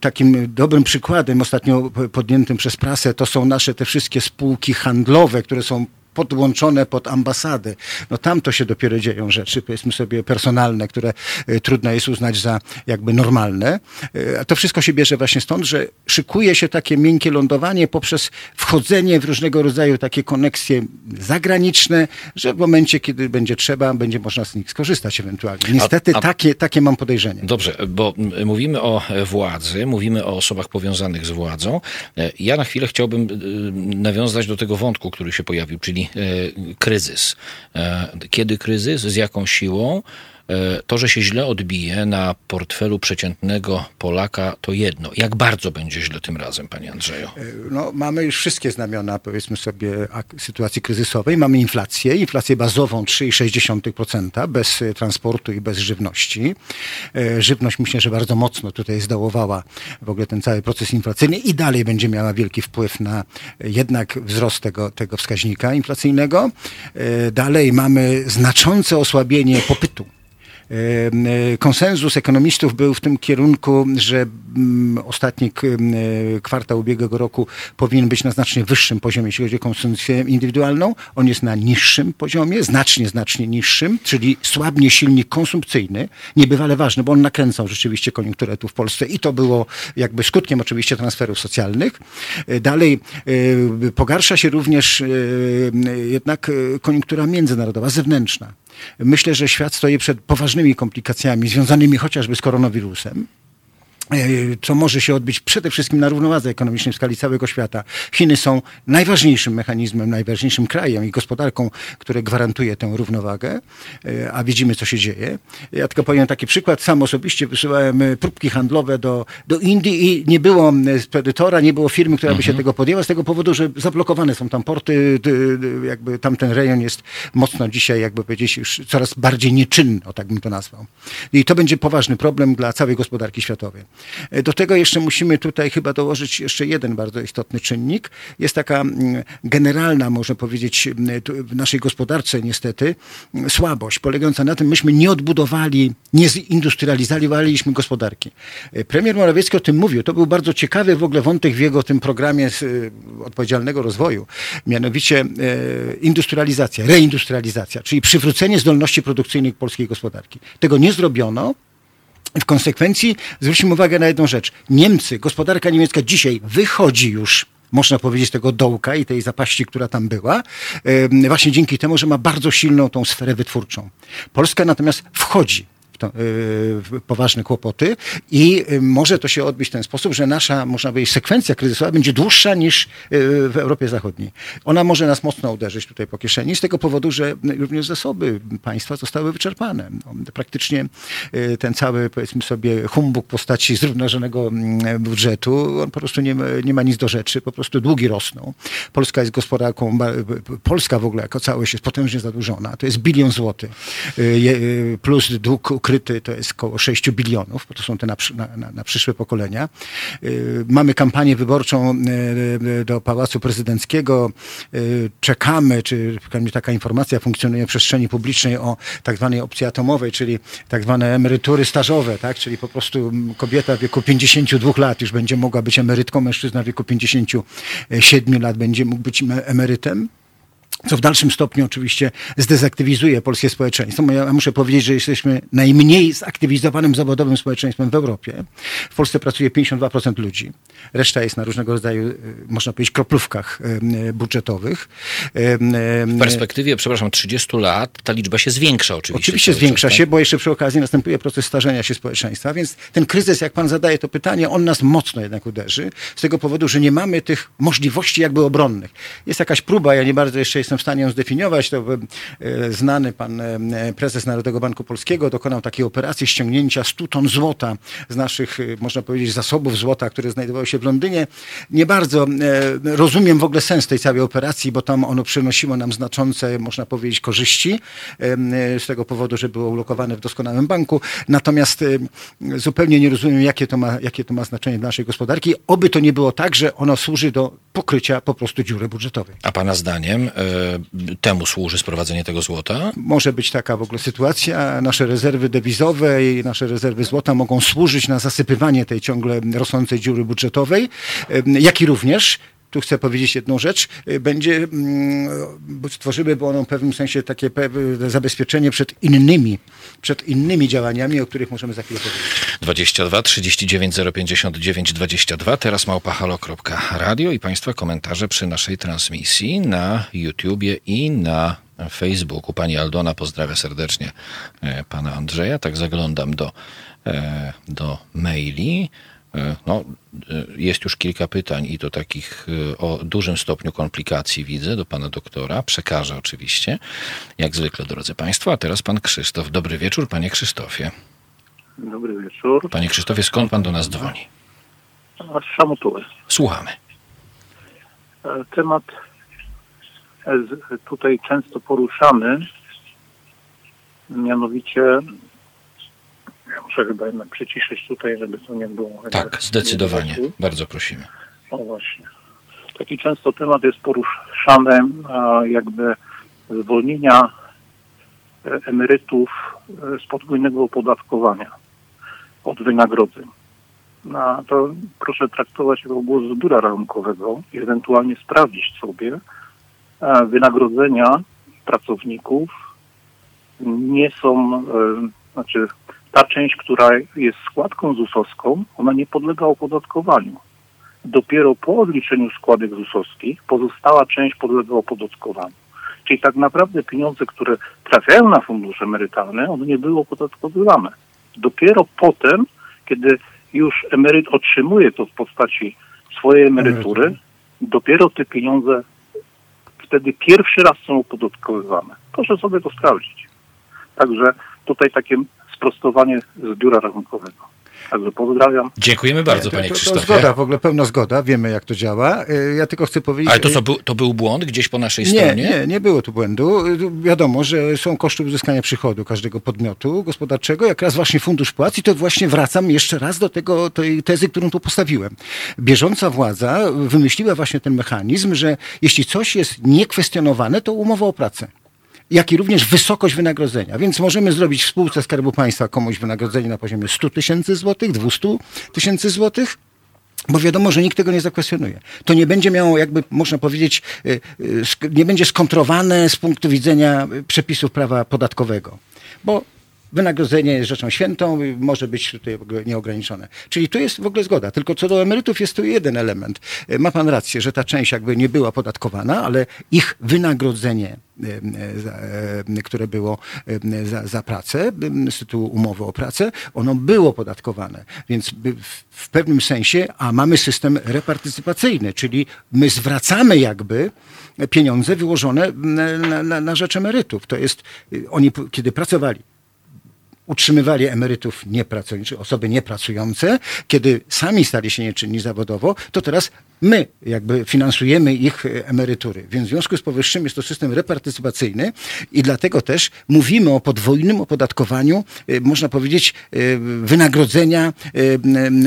Takim dobrym przykładem ostatnio podjętym przez prasę to są nasze te wszystkie spółki handlowe, które są podłączone pod ambasady. No tam to się dopiero dzieją rzeczy, powiedzmy sobie, personalne, które y, trudno jest uznać za jakby normalne. Y, a to wszystko się bierze właśnie stąd, że szykuje się takie miękkie lądowanie poprzez wchodzenie w różnego rodzaju takie koneksje zagraniczne, że w momencie, kiedy będzie trzeba, będzie można z nich skorzystać ewentualnie. Niestety a, a... Takie, takie mam podejrzenie. Dobrze, bo mówimy o władzy, mówimy o osobach powiązanych z władzą. E, ja na chwilę chciałbym y, nawiązać do tego wątku, który się pojawił, czyli kryzys. E, kiedy kryzys, z jaką siłą, E, to, że się źle odbije na portfelu przeciętnego Polaka, to jedno. Jak bardzo będzie źle tym razem, panie Andrzeju? E, no, mamy już wszystkie znamiona, powiedzmy sobie, sytuacji kryzysowej. Mamy inflację, inflację bazową 3,6% bez e, transportu i bez żywności. Żywność myślę, że bardzo mocno tutaj zdołowała w ogóle ten cały proces inflacyjny i dalej będzie miała wielki wpływ na jednak wzrost tego, tego wskaźnika inflacyjnego. Dalej mamy znaczące osłabienie popytu E, konsensus ekonomistów był w tym kierunku, że mm, ostatni e, kwartał ubiegłego roku powinien być na znacznie wyższym poziomie, jeśli chodzi o konsumpcję indywidualną. On jest na niższym poziomie, znacznie, znacznie niższym, czyli słabnie silnik konsumpcyjny, niebywale ważny, bo on nakręcał rzeczywiście koniunkturę tu w Polsce i to było jakby skutkiem oczywiście transferów socjalnych. E, dalej pogarsza się również jednak koniunktura międzynarodowa, zewnętrzna. Myślę, że świat stoi przed poważnymi komplikacjami związanymi chociażby z koronawirusem co e, może się odbyć przede wszystkim na równowadze ekonomicznej w skali całego świata. Chiny są najważniejszym mechanizmem, najważniejszym krajem i gospodarką, które gwarantuje tę równowagę, e, a widzimy, co się dzieje. Ja tylko powiem taki przykład. Sam osobiście wysyłałem e, próbki handlowe do, do Indii i nie było spedytora, nie było firmy, która by się mhm. tego podjęła, z tego powodu, że zablokowane są tam porty, jakby tamten rejon jest mocno dzisiaj, jakby powiedzieć, już coraz bardziej nieczynny, o tak bym to nazwał. I to będzie poważny problem dla całej gospodarki światowej. Do tego jeszcze musimy tutaj chyba dołożyć jeszcze jeden bardzo istotny czynnik. Jest taka mm, generalna, można powiedzieć, w naszej gospodarce niestety słabość, polegająca na tym, myśmy nie odbudowali, nie zindustrializowaliśmy gospodarki. Premier Morawiecki o tym mówił. To był bardzo ciekawy w ogóle wątek w jego tym programie y, odpowiedzialnego rozwoju. Mianowicie e, industrializacja, reindustrializacja, czyli przywrócenie zdolności produkcyjnych polskiej gospodarki. Tego nie zrobiono. W konsekwencji zwróćmy uwagę na jedną rzecz. Niemcy, gospodarka niemiecka dzisiaj wychodzi już można powiedzieć, tego dołka i tej zapaści, która tam była, właśnie dzięki temu, że ma bardzo silną tą sferę wytwórczą. Polska natomiast wchodzi Y, poważne kłopoty i y, może to się odbyć w ten sposób, że nasza, można powiedzieć, sekwencja kryzysowa będzie dłuższa niż y, w Europie Zachodniej. Ona może nas mocno uderzyć tutaj po kieszeni z tego powodu, że również zasoby państwa zostały wyczerpane. No, praktycznie ten cały, powiedzmy sobie, humbug postaci zrównoważonego mm, budżetu, on po prostu nie nie ma nic do rzeczy, po prostu długi rosną. Polska jest gospodarką, Polska w ogóle jako całość jest potężnie zadłużona. To jest bilion złotych plus dług ukryty to jest około 6 bilionów, bo to są te na, na, na przyszłe pokolenia. Y, mamy kampanię wyborczą y, y, do Pałacu Prezydenckiego. Czekamy, czy taka informacja funkcjonuje w przestrzeni publicznej o tak zwanej opcji atomowej, czyli tak zwane emerytury stażowe, tak? czyli po prostu kobieta w wieku 52 lat już będzie mogła być emerytką, mężczyzna w wieku 57 lat będzie mógł być emerytem co w dalszym stopniu oczywiście zdezaktywizuje polskie społeczeństwo. Ja muszę powiedzieć, że jesteśmy najmniej zaktywizowanym zawodowym społeczeństwem w Europie. W Polsce pracuje 52% ludzi. Reszta jest na różnego rodzaju, e, można powiedzieć, kroplówkach e, budżetowych. W perspektywie, przepraszam, 30 lat ta liczba się zwiększa oczywiście. Oczywiście zwiększa czas, się, tak? bo jeszcze przy okazji następuje proces starzenia się społeczeństwa, więc ten kryzys, jak pan zadaje to pytanie, on nas mocno jednak uderzy, z tego powodu, że nie mamy tych możliwości jakby obronnych. Jest jakaś próba, ja nie bardzo jeszcze jestem w stanie ją zdefiniować, to e, znany pan e, prezes Narodowego Banku Polskiego dokonał takiej operacji ściągnięcia 100 ton złota z naszych, można powiedzieć, zasobów złota, które znajdowały się w Londynie. Nie bardzo rozumiem w ogóle sens tej całej operacji, bo tam ono przynosiło nam znaczące, można powiedzieć, korzyści z tego powodu, że było ulokowane w doskonałym banku. Natomiast zupełnie nie rozumiem, jakie to ma, jakie to ma znaczenie dla naszej gospodarki. Oby to nie było tak, że ono służy do pokrycia po prostu dziury budżetowej. A pana zdaniem temu służy sprowadzenie tego złota? Może być taka w ogóle sytuacja. Nasze rezerwy dewizowe i nasze rezerwy złota mogą służyć na zasypywanie tej ciągle rosnącej dziury budżetowej, y, jak i również tu chcę powiedzieć jedną rzecz, y, będzie, mm, stworzymy bo ono w pewnym sensie takie zabezpieczenie przed innymi, przed innymi działaniami, o których możemy za chwilę powiedzieć. 22 39 059 22, teraz małpahalo.radio i Państwa komentarze przy naszej transmisji na YouTubie i na Facebooku. Pani Aldona pozdrawia serdecznie e, pana Andrzeja. Tak zaglądam do, e, do maili. E, no, e, jest już kilka pytań i to takich e, o dużym stopniu komplikacji widzę do pana doktora. Przekażę oczywiście, jak zwykle, drodzy państwo. A teraz pan Krzysztof. Dobry wieczór, panie Krzysztofie. Dobry wieczór. Panie Krzysztofie, skąd pan do nas dzwoni? Z. Słuchamy. Temat tutaj często poruszany, mianowicie ja muszę chyba jednak przyciszyć tutaj, żeby to nie było... Tak, zdecydowanie. Bardzo prosimy. O właśnie. Taki często temat jest poruszany jakby zwolnienia e, emerytów e, z podwójnego opodatkowania od wynagrodzeń. No, to proszę traktować jako głos z biura rachunkowego i ewentualnie sprawdzić sobie e, wynagrodzenia pracowników nie są, znaczy ta część, która jest składką ZUS-owską, ona nie podlega opodatkowaniu. Dopiero po odliczeniu składek ZUS-owskich pozostała część podlega opodatkowaniu. Czyli tak naprawdę pieniądze, które trafiają na fundusze emerytalne, one nie były opodatkowywane. Dopiero potem, kiedy już emeryt otrzymuje to w postaci swojej emerytury, dopiero te pieniądze wtedy pierwszy raz są opodatkowywane. Proszę sobie to sprawdzić. Także tutaj takie sprostowanie z biura rachunkowego. Także pozdrawiam. Dziękujemy bardzo, panie Krzysztofie. To, to zgoda, w ogóle pełna zgoda, wiemy jak to działa. Y, ja tylko chcę powiedzieć... Ale to co, był, to był błąd gdzieś po naszej nie, stronie? Nie, nie było tu błędu. Y, wiadomo, że są koszty uzyskania przychodu każdego podmiotu gospodarczego, jak raz właśnie fundusz płac i to właśnie wracam jeszcze raz do tego, tej tezy, którą tu postawiłem. Bieżąca władza wymyśliła właśnie ten mechanizm, że jeśli coś jest niekwestionowane, to umowa o pracę jak i również wysokość wynagrodzenia. Więc możemy zrobić w spółce Skarbu Państwa komuś wynagrodzenie na poziomie 100 tysięcy złotych, 200 tysięcy złotych, bo wiadomo, że nikt tego nie zakwestionuje. To nie będzie miało, jakby można powiedzieć, y, y, nie będzie skontrowane z punktu widzenia przepisów prawa podatkowego. Bo wynagrodzenie jest rzeczą świętą, może być tutaj nieograniczone. Czyli tu jest w ogóle zgoda. Tylko co do emerytów jest tu jeden element. E, ma pan rację, że ta część jakby nie była podatkowana, ale ich wynagrodzenie e, e, które było za, za pracę, z tytułu umowy o pracę, ono było podatkowane. Więc w pewnym sensie, a mamy system repartycypacyjny, czyli my zwracamy jakby pieniądze wyłożone na, na, na rzecz emerytów. To jest, oni kiedy pracowali utrzymywali emerytów niepracujących, osoby niepracujące, kiedy sami stali się nieczynni zawodowo, to teraz my jakby finansujemy ich e, emerytury. Więc w związku z powyższym jest to system repartycypacyjny i dlatego też mówimy o podwójnym opodatkowaniu, e, można powiedzieć, e, wynagrodzenia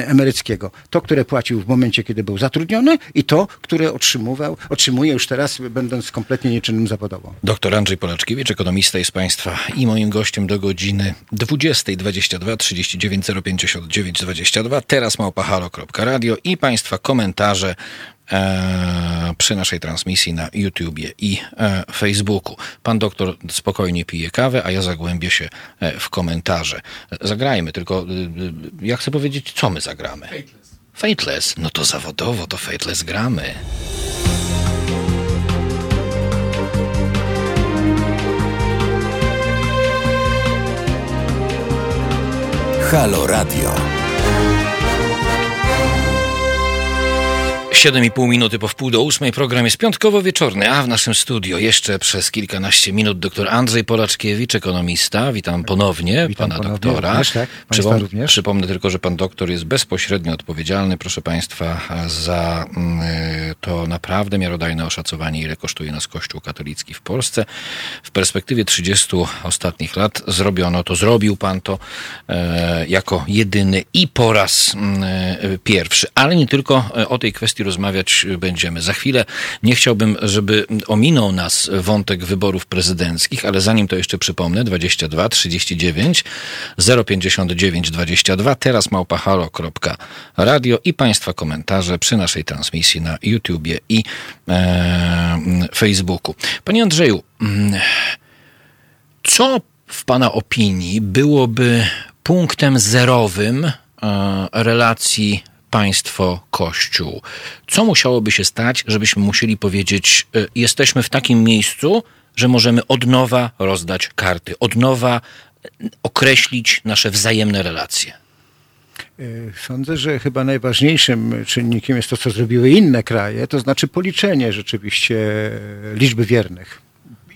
emeryckiego. To, które płacił w momencie, kiedy był zatrudniony i to, które otrzymywał, otrzymuje już teraz, będąc kompletnie nieczynnym zawodowo. Doktor Andrzej Polaczkiewicz, ekonomista jest Państwa i moim gościem do godziny 20.22 39 059 22. Teraz małpahalo.radio i Państwa komentarze przy naszej transmisji na YouTubie i e, Facebooku. Pan doktor spokojnie pije kawę, a ja zagłębię się e, w komentarze. Zagrajmy, tylko e, ja chcę powiedzieć, co my zagramy. Fateless. Fateless. No to zawodowo to Fateless gramy. Halo Radio. 7,5 minuty po wpół do ósmej. Program jest piątkowo-wieczorny, a w naszym studio jeszcze przez kilkanaście minut dr Andrzej Polaczkiewicz, ekonomista. Witam ponownie Witam pana ponownie, doktora. również, tak, Przypom- również. Przypomnę tylko, że pan doktor jest bezpośrednio odpowiedzialny, proszę państwa, za mm, y, to naprawdę miarodajne oszacowanie, ile kosztuje nas Kościół katolicki w Polsce. W perspektywie 30 ostatnich lat zrobiono to, zrobił pan to e, jako jedyny i po raz mm, e, pierwszy. Ale nie tylko e, o tej kwestii rozmawiać będziemy. Za chwilę nie chciałbym, żeby ominął nas wątek wyborów prezydenckich, ale zanim to jeszcze przypomnę, 22 39 059 22, teraz małpahalo.radio i Państwa komentarze przy naszej transmisji na YouTubie i e, Facebooku. Panie Andrzeju, mm, co w Pana opinii byłoby punktem zerowym e, relacji państwo-kościół? Co musiałoby się stać, żebyśmy musieli powiedzieć, e, jesteśmy w takim miejscu, że możemy od nowa rozdać karty, od nowa e, określić nasze wzajemne relacje? Y, Sądzę, że chyba najważniejszym czynnikiem jest to, co zrobiły inne kraje, to znaczy policzenie rzeczywiście liczby wiernych.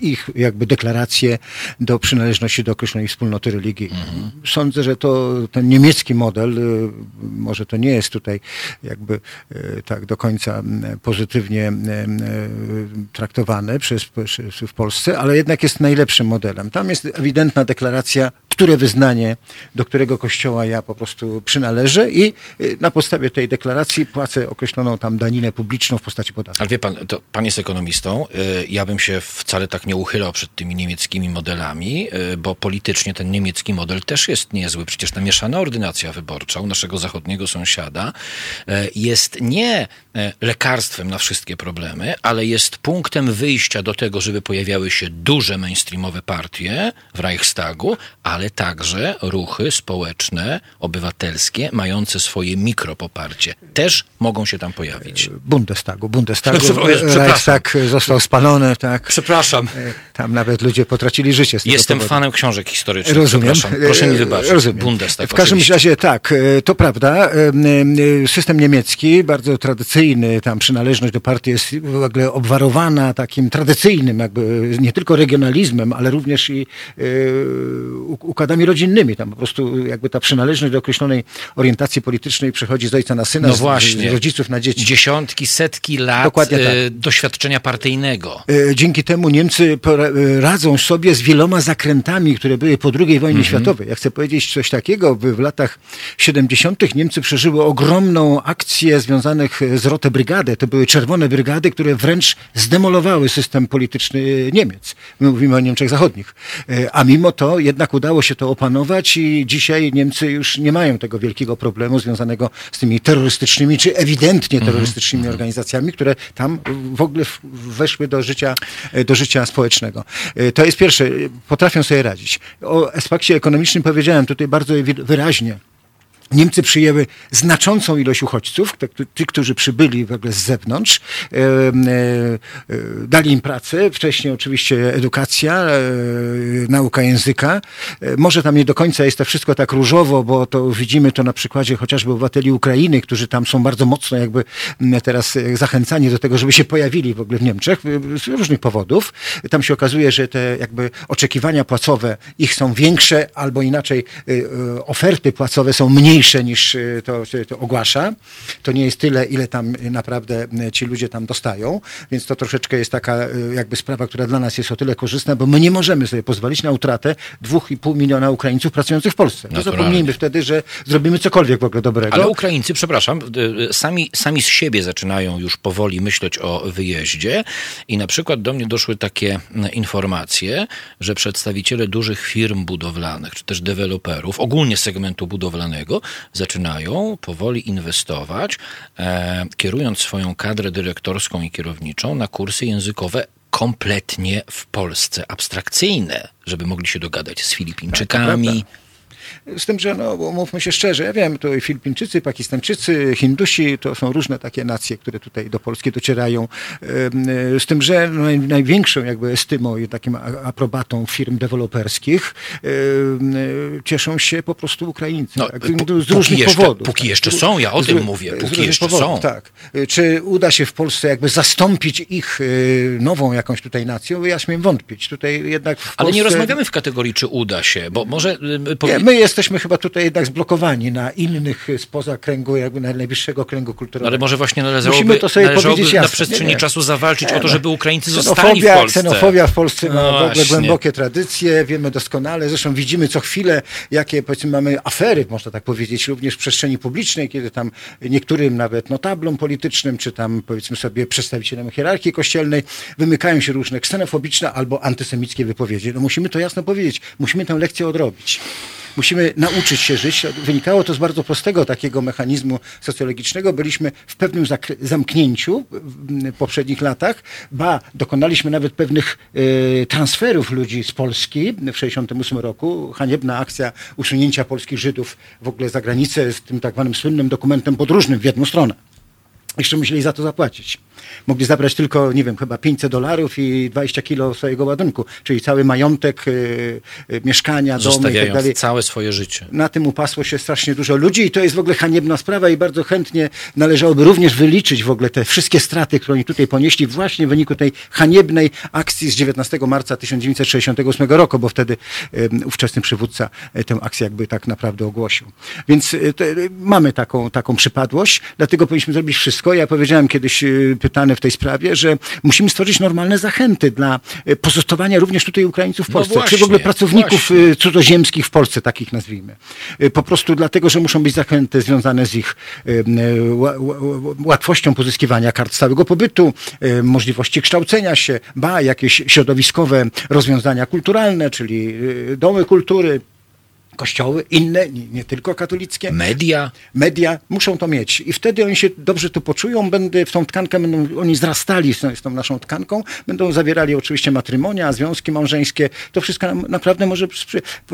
Ich jakby deklaracje do przynależności do określonej wspólnoty religijnej. Sądzę, że to ten niemiecki model, y, może to nie jest tutaj jakby y, tak do końca pozytywnie y, traktowany przez, przez, w Polsce, ale jednak jest najlepszym modelem. Tam jest ewidentna deklaracja, które wyznanie, do którego kościoła ja po prostu przynależę i y, na podstawie tej deklaracji płacę określoną tam daninę publiczną w postaci podatku. Ale wie pan, to pan jest ekonomistą. y, Ja bym się wcale tak nie uchylał przed tymi niemieckimi modelami, y, bo politycznie ten niemiecki model też jest niezły. Przecież ta mieszana ordynacja wyborcza u naszego zachodniego sąsiada jest nie lekarstwem na wszystkie problemy, ale jest punktem wyjścia do tego, żeby pojawiały się duże mainstreamowe partie w Reichstagu, ale także ruchy społeczne, obywatelskie, mające swoje mikropoparcie. Też mogą się tam pojawić. Bundestagu. Bundestagu <laughs> Przepraszam, przepraszam. Reichstag został spalony, tak. Przepraszam. Tam nawet ludzie potracili życie z tego Jestem powodu. fanem książek historycznych. Rozumiem. Proszę mi E, wybaczyć. Rozumiem. Bundestag. w każdym oczywiście. razie tak, e, to prawda. E, e, System niemiecki, bardzo tradycyjny, tam przynależność do partii jest w ogóle obwarowana takim tradycyjnym, jakby nie tylko regionalizmem, ale również i e, układami rodzinnymi. Tam po prostu jakby ta przynależność do określonej orientacji politycznej przechodzi z ojca na syna, No z- właśnie. z rodziców na dzieci. Dziesiątki, setki lat Dokładnie tak. doświadczenia partyjnego. E, Dzięki temu Niemcy radzą sobie z wieloma zakrętami, które były po II wojnie światowej. Ja chcę powiedzieć coś takiego, w latach 70. Niemcy przeżyły ogromną akcję związanych z Rote Brygady. To były czerwone brygady, które wręcz zdemolowały system polityczny Niemiec. My mówimy o Niemczech Zachodnich. A mimo to jednak udało się to opanować i dzisiaj Niemcy już nie mają tego wielkiego problemu związanego z tymi terrorystycznymi, czy ewidentnie terrorystycznymi organizacjami, które tam w ogóle weszły do życia, e, do życia społecznego. E, To jest pierwsze. Potrafią sobie radzić. O aspekcie ekonomicznym powiedziałem tutaj bardzo wyraźnie. Niemcy przyjęły znaczącą ilość uchodźców, tych, którzy przybyli w ogóle z zewnątrz, e, e, dali im pracę, wcześniej oczywiście edukacja, e, nauka języka. Może tam nie do końca jest to wszystko tak różowo, bo to widzimy to na przykładzie chociażby obywateli Ukrainy, którzy tam są bardzo mocno jakby m, teraz zachęcani do tego, żeby się pojawili w ogóle w Niemczech z różnych powodów. Tam się okazuje, że te jakby oczekiwania płacowe ich są większe, albo inaczej oferty płacowe są mniejsze niż e, to, to ogłasza. To nie jest tyle, ile tam naprawdę e, ci ludzie tam dostają, więc to troszeczkę jest taka e, jakby sprawa, która dla nas jest o tyle korzystna, bo my nie możemy sobie pozwolić na utratę 2,5 miliona Ukraińców pracujących w Polsce. Naturalnie. zapomnijmy wtedy, że zrobimy cokolwiek w ogóle dobrego. Ale Ukraińcy, przepraszam, y, sami, sami z siebie zaczynają już powoli myśleć o wyjeździe i na przykład do mnie doszły takie mm, informacje, że przedstawiciele dużych firm budowlanych, czy też deweloperów, ogólnie segmentu budowlanego, zaczynają powoli inwestować, e, kierując swoją kadrę dyrektorską i kierowniczą na kursy językowe kompletnie w Polsce abstrakcyjne, żeby mogli się dogadać z Tak, Filipińczykami. Z tym, że no, mówmy się szczerze, ja wiem, to Filipińczycy, Pakistańczycy, Hindusi, to są różne takie nacje, które tutaj do Polski docierają. Z tym, że no, największą jakby estymą i takim aprobatą firm deweloperskich cieszą się po prostu Ukraińcy. No, tak? Z różnych jeszcze, powodów. Póki tak? jeszcze są, ja o tym mówię, póki jeszcze powodów, są. Tak. Czy uda się w Polsce jakby zastąpić ich y, nową jakąś tutaj nacją? Ja śmiem wątpić. Tutaj jednak Ale Polsce... nie rozmawiamy w kategorii, czy uda się, bo może... Y, powie... Nie, my jesteśmy chyba tutaj jednak zblokowani na innych y, spoza kręgu, jakby najbliższego kręgu kulturowego. ale może właśnie należałoby, to sobie należałoby na przestrzeni nie, nie. czasu zawalczyć nie, o to, żeby Ukraińcy zostali w Polsce. Ksenofobia w Polsce no ma w ogóle głębokie tradycje, wiemy doskonale, zresztą widzimy co chwilę, jakie powiedzmy mamy afery, można tak powiedzieć, również w przestrzeni publicznej, kiedy tam niektórym nawet notablom politycznym, czy tam powiedzmy sobie przedstawicielom hierarchii kościelnej wymykają się różne ksenofobiczne albo antysemickie wypowiedzi. No musimy to jasno powiedzieć, musimy tę lekcję odrobić. Musimy nauczyć się żyć. Wynikało to z bardzo prostego takiego mechanizmu socjologicznego. Byliśmy w pewnym zamknięciu w poprzednich latach, ba, dokonaliśmy nawet pewnych y, transferów ludzi z Polski w 1968 roku. Haniebna akcja usunięcia polskich Żydów w ogóle za granicę z tym tak zwanym słynnym dokumentem podróżnym w jedną stronę. Jeszcze musieli za to zapłacić mogli zabrać tylko, nie wiem, chyba 500 dolarów i 20 kilo swojego ładunku, czyli cały majątek, y, y, mieszkania, domy i tak dalej. całe swoje życie. Na tym upasło się strasznie dużo ludzi i to jest w ogóle haniebna sprawa i bardzo chętnie należałoby również wyliczyć w ogóle te wszystkie straty, które oni tutaj ponieśli właśnie w wyniku tej haniebnej akcji z 19 marca 1968 roku, bo wtedy ówczesny przywódca e, tę akcję jakby tak naprawdę ogłosił. Więc e, to, e, mamy taką, taką przypadłość, dlatego powinniśmy zrobić wszystko. Ja powiedziałem kiedyś w tej sprawie, że musimy stworzyć normalne zachęty dla e, pozostawania również tutaj Ukraińców w no Polsce, no właśnie, czy w ogóle pracowników właśnie. E, cudzoziemskich w Polsce, takich nazwijmy. E, po prostu dlatego, że muszą być zachęty związane z ich łatwością pozyskiwania kart stałego pobytu, możliwości kształcenia się, ba, jakieś środowiskowe rozwiązania kulturalne, czyli domy kultury, kościoły, inne, nie, tylko katolickie. Media. Media muszą to mieć. I wtedy oni się dobrze tu poczują, będę w tą tkankę, będą oni zrastali z, z tą naszą tkanką, będą zawierali oczywiście matrymonia, związki małżeńskie. To wszystko naprawdę może...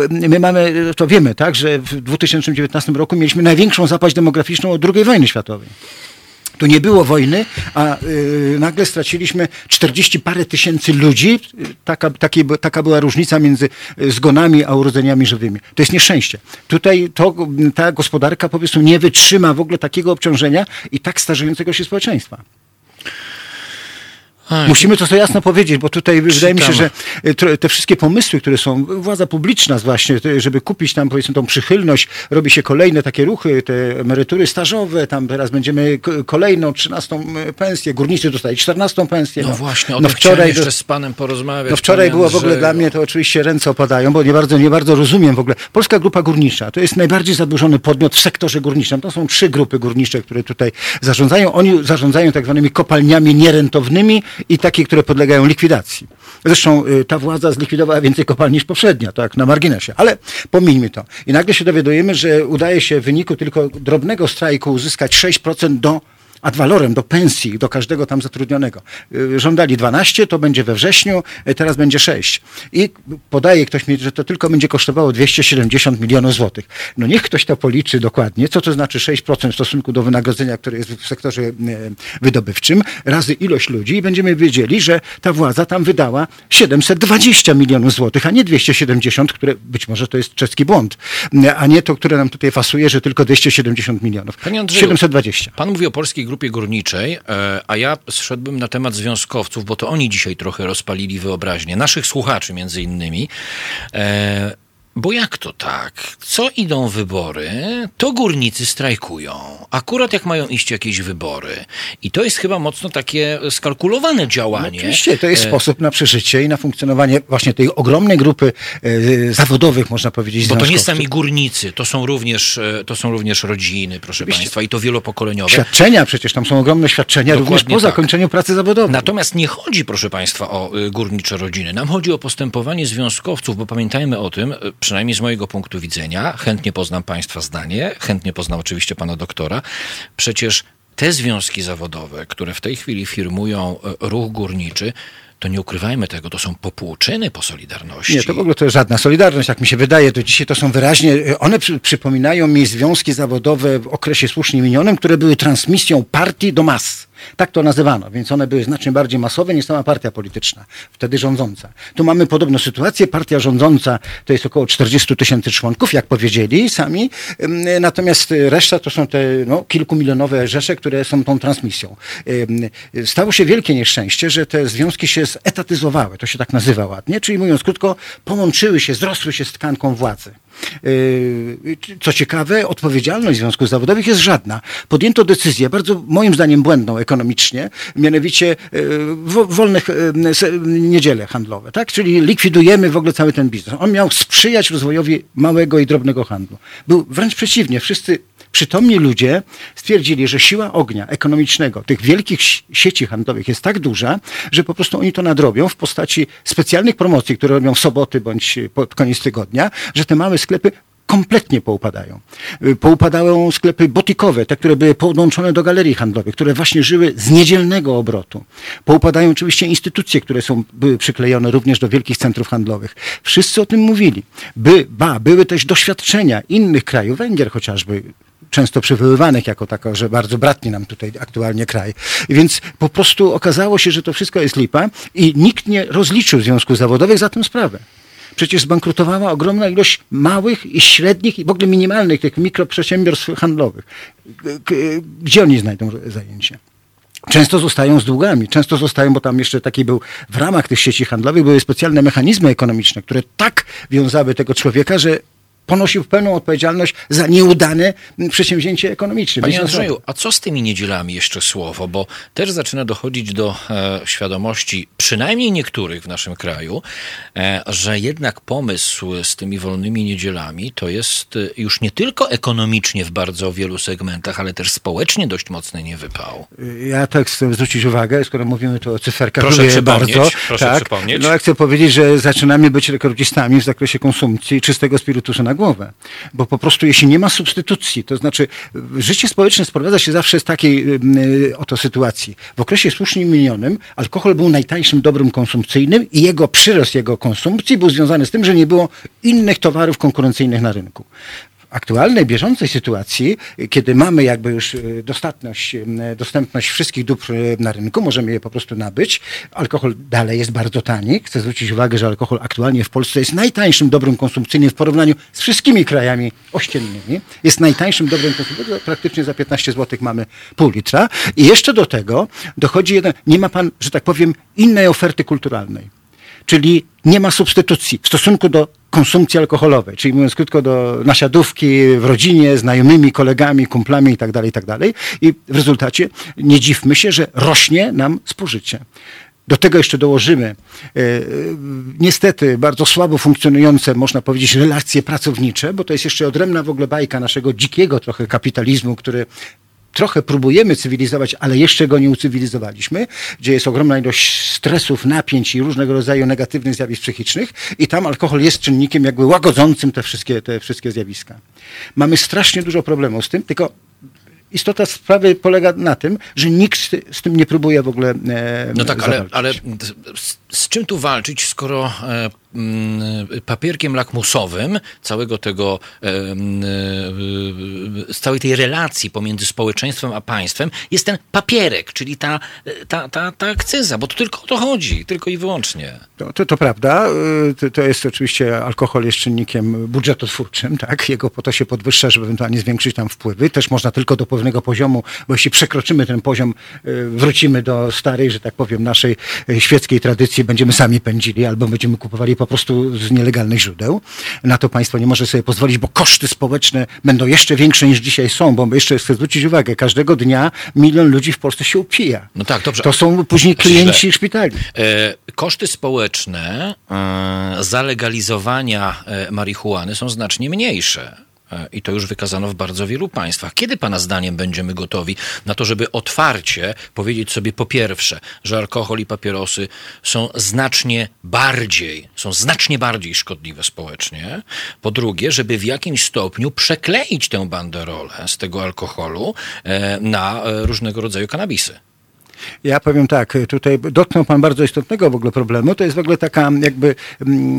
My mamy, to wiemy, tak, że w 2019 roku mieliśmy największą zapaść demograficzną od II wojny światowej. Tu nie było wojny, a y, nagle straciliśmy 40 parę tysięcy ludzi. Taka, taki, taka była różnica między zgonami a urodzeniami żywymi. To jest nieszczęście. Tutaj to, ta gospodarka po prostu nie wytrzyma w ogóle takiego obciążenia i tak starzejącego się społeczeństwa. Musimy to sobie jasno powiedzieć, bo tutaj wydaje mi się, że e, te wszystkie pomysły, które są, władza publiczna właśnie, żeby kupić tam powiedzmy tą przychylność, robi się kolejne takie ruchy, te emerytury stażowe, tam teraz będziemy kolejną, trzynastą e, pensję, górnicy dostali czternastą pensję. No, no właśnie, o no wczoraj jeszcze z panem porozmawiać. No wczoraj było w ogóle dla mnie, to oczywiście ręce opadają, bo nie bardzo, nie bardzo rozumiem w ogóle. Polska Grupa Górnicza to jest najbardziej zadłużony podmiot w sektorze górniczym. To są trzy grupy górnicze, które tutaj zarządzają. Oni zarządzają tak zwanymi kopalniami nierentownymi, i takie, które podlegają likwidacji. Zresztą y, ta władza zlikwidowała więcej kopalni niż poprzednia, tak, na marginesie. Ale pomijmy to. I nagle się dowiadujemy, że udaje się w wyniku tylko drobnego strajku uzyskać 6% do ad valorem do pensji, do każdego tam zatrudnionego. Y, żądali 12, to będzie we wrześniu, y, teraz będzie 6. I podaje ktoś mi, że to tylko będzie kosztowało 270 milionów złotych. No niech ktoś to policzy dokładnie, co to znaczy 6% w stosunku do wynagrodzenia, które jest w sektorze y, wydobywczym, razy ilość ludzi i będziemy wiedzieli, że ta władza tam wydała 720 milionów złotych, a nie 270, które być może to jest czeski błąd, a nie to, które nam tutaj fasuje, że tylko 270 milionów. Panie Andrzeju, 720. Pan mówi o polskiej grupie górniczej, e, a ja zszedłbym na temat związkowców, bo to oni dzisiaj trochę rozpalili wyobraźnię, naszych słuchaczy między innymi. Bo jak to tak? Co idą wybory, to górnicy strajkują. Akurat jak mają iść jakieś wybory. I to jest chyba mocno takie skalkulowane działanie. No oczywiście, to jest e... sposób na przeżycie i na funkcjonowanie właśnie tej ogromnej grupy e, zawodowych, można powiedzieć. Bo to nie sami górnicy, to są również, e, to są również rodziny, proszę oczywiście. Państwa, i to wielopokoleniowe. Świadczenia przecież, tam są ogromne świadczenia Dokładnie również po tak. zakończeniu pracy zawodowej. Natomiast nie chodzi, proszę Państwa, o górnicze rodziny. Nam chodzi o postępowanie związkowców, bo pamiętajmy o tym, przynajmniej z mojego punktu widzenia, chętnie poznam Państwa zdanie, chętnie poznam oczywiście Pana doktora, przecież te związki zawodowe, które w tej chwili firmują e, ruch górniczy, to nie ukrywajmy tego, to są popłuczyny po Solidarności. Nie, to w ogóle to jest żadna Solidarność, jak mi się wydaje, to dzisiaj to są wyraźnie, one przy, przypominają mi związki zawodowe w okresie słusznie minionym, które były transmisją partii do mas. Tak to nazywano, więc one były znacznie bardziej masowe niż sama partia polityczna, wtedy rządząca. Tu mamy podobną sytuację. Partia rządząca to jest około 40 tysięcy członków, jak powiedzieli sami, natomiast reszta to są te no, kilkumilionowe rzesze, które są tą transmisją. Stało się wielkie nieszczęście, że te związki się zetatyzowały, to się tak nazywa ładnie, czyli mówiąc krótko, połączyły się, zrosły się z tkanką władzy. Yy, co ciekawe, odpowiedzialność związków zawodowych jest żadna. Podjęto decyzję, bardzo moim zdaniem błędną ekonomicznie, mianowicie yy, wolnych yy, niedziele handlowe, tak? Czyli likwidujemy w ogóle cały ten biznes. On miał sprzyjać rozwojowi małego i drobnego handlu. Był wręcz przeciwnie. Wszyscy przytomni ludzie stwierdzili, że siła ognia ekonomicznego tych wielkich sieci handlowych jest tak duża, że po prostu oni to nadrobią w postaci specjalnych promocji, które robią w soboty bądź pod koniec tygodnia, że te małe sklepy kompletnie poupadają. Y, poupadały sklepy botikowe, te, które były podłączone do galerii handlowych, które właśnie żyły z niedzielnego obrotu. Poupadają oczywiście instytucje, które są, były przyklejone również do wielkich centrów handlowych. Wszyscy o tym mówili. By, ba, były też doświadczenia innych krajów, Węgier chociażby, często przywoływanych jako tako, że bardzo bratni nam tutaj aktualnie kraj. Więc po prostu okazało się, że to wszystko jest lipa i nikt nie rozliczył związków zawodowych za tę sprawę. Przecież zbankrutowała ogromna ilość małych i średnich i w ogóle minimalnych tych mikroprzedsiębiorstw handlowych. Gdzie oni znajdą zajęcie? Często zostają z długami, często zostają, bo tam jeszcze taki był, w ramach tych sieci handlowych były specjalne mechanizmy ekonomiczne, które tak wiązały tego człowieka, że ponosił pełną odpowiedzialność za nieudane przedsięwzięcie ekonomiczne. Panie Andrzeju, a co z tymi niedzielami jeszcze słowo? Bo też zaczyna dochodzić do e, świadomości, przynajmniej niektórych w naszym kraju, e, że jednak pomysł z tymi wolnymi niedzielami to jest e, już nie tylko ekonomicznie w bardzo wielu segmentach, ale też społecznie dość mocny niewypał. Ja tak chcę zwrócić uwagę, skoro mówimy tu o cyferkach, proszę przypomnieć, bardzo. Proszę tak, przypomnieć. No ja chcę powiedzieć, że zaczynamy być rekordzistami w zakresie konsumpcji czystego spirytusu na głowę. Bo po prostu jeśli nie ma substytucji, to znaczy życie społeczne sprowadza się zawsze z takiej yy, oto sytuacji. W okresie słusznie minionym alkohol był najtańszym dobrem konsumpcyjnym i jego przyrost jego konsumpcji był związany z tym, że nie było innych towarów konkurencyjnych na rynku aktualnej, bieżącej sytuacji, kiedy mamy jakby już e, dostatność, e, dostępność wszystkich dóbr e, na rynku, możemy je po prostu nabyć. Alkohol dalej jest bardzo tani. Chcę zwrócić uwagę, że alkohol aktualnie w Polsce jest najtańszym dobrem konsumpcyjnym w porównaniu z wszystkimi krajami ościennymi. Jest najtańszym dobrem konsumpcyjnym. Praktycznie za 15 zł mamy pół litra. I jeszcze do tego dochodzi jeden, nie ma pan, że tak powiem, innej oferty kulturalnej. Czyli nie ma substytucji w stosunku do konsumpcji alkoholowej, czyli mówiąc krótko do nasiadówki w rodzinie, znajomymi, kolegami, kumplami itd., tak itd. Tak I w rezultacie nie dziwmy się, że rośnie nam spożycie. Do tego jeszcze dołożymy e, niestety bardzo słabo funkcjonujące, można powiedzieć, relacje pracownicze, bo to jest jeszcze odrębna w ogóle bajka naszego dzikiego trochę kapitalizmu, który trochę próbujemy cywilizować, ale jeszcze go nie ucywilizowaliśmy, gdzie jest ogromna ilość stresów, napięć i różnego rodzaju negatywnych zjawisk psychicznych i tam alkohol jest czynnikiem jakby łagodzącym te wszystkie, te wszystkie zjawiska. Mamy strasznie dużo problemów z tym, tylko istota sprawy polega na tym, że nikt z tym nie próbuje w ogóle. E, no tak, ale, ale z, z, czym tu walczyć, skoro e, papierkiem lakmusowym całego tego, e, z całej tej relacji pomiędzy społeczeństwem a państwem jest ten papierek, czyli ta, ta, ta, ta akcyza, bo to tylko o to chodzi, tylko i wyłącznie. To, to, to prawda. Y, to, to, jest oczywiście, alkohol jest czynnikiem budżetotwórczym, tak? Jego po to się podwyższa, żeby ewentualnie zwiększyć tam wpływy. Też można tylko do pewnego poziomu, bo jeśli przekroczymy ten poziom, y, wrócimy do starej, że tak powiem, naszej y, świeckiej tradycji, będziemy sami pędzili albo będziemy kupowali po prostu z nielegalnych źródeł. Na to państwo nie może sobie pozwolić, bo koszty społeczne będą jeszcze większe niż dzisiaj są, bo jeszcze chcę zwrócić uwagę, każdego dnia milion ludzi w Polsce się upija. No tak, dobrze. To są później klienci Źle. szpitali. E, koszty społeczne e, zalegalizowania e, marihuany są znacznie mniejsze. I to już wykazano w bardzo wielu państwach. Kiedy Pana zdaniem będziemy gotowi na to, żeby otwarcie powiedzieć sobie po pierwsze, że alkohol i papierosy są znacznie bardziej, są znacznie bardziej szkodliwe społecznie. Po drugie, żeby w jakimś stopniu przekleić tę banderolę z tego alkoholu e, na e, różnego rodzaju kanabisy. Ja powiem tak, tutaj dotknął Pan bardzo istotnego w ogóle problemu. To jest w ogóle taka jakby mm,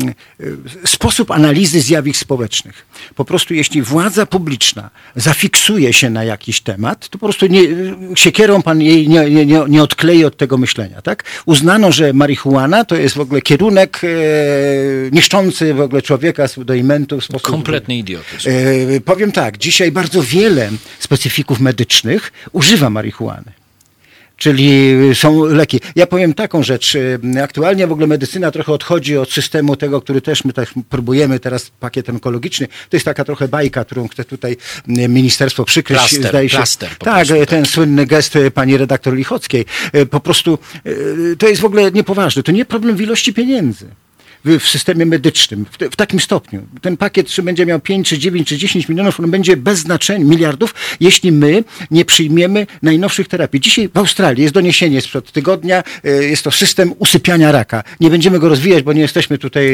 sposób analizy zjawisk społecznych. Po prostu jeśli władza publiczna zafiksuje się na jakiś temat, to po prostu nie, siekierą Pan jej nie, nie, nie odklei od tego myślenia. Tak? Uznano, że marihuana to jest w ogóle kierunek e, niszczący w ogóle człowieka do imentu w sposób... Kompletny idiotyzm. E, powiem tak, dzisiaj bardzo wiele specyfików medycznych używa marihuany czyli są leki. Ja powiem taką rzecz. Aktualnie w ogóle medycyna trochę odchodzi od systemu tego, który też my też próbujemy teraz pakiet onkologiczny. To jest taka trochę bajka, którą chce tutaj ministerstwo przykryć. Plaster, zdaje się. plaster tak, prostu, ten słynny gest pani redaktor Lichockiej. Po prostu to jest w ogóle niepoważne. To nie problem w ilości pieniędzy w, systemie medycznym w, w, takim stopniu. Ten pakiet, czy będzie miał 5, czy 9, czy 10 milionów, on będzie bez znaczenia, miliardów, jeśli my nie przyjmiemy najnowszych terapii. Dzisiaj w Australii jest doniesienie sprzed tygodnia, e, jest to system usypiania raka. Nie będziemy go rozwijać, bo nie jesteśmy tutaj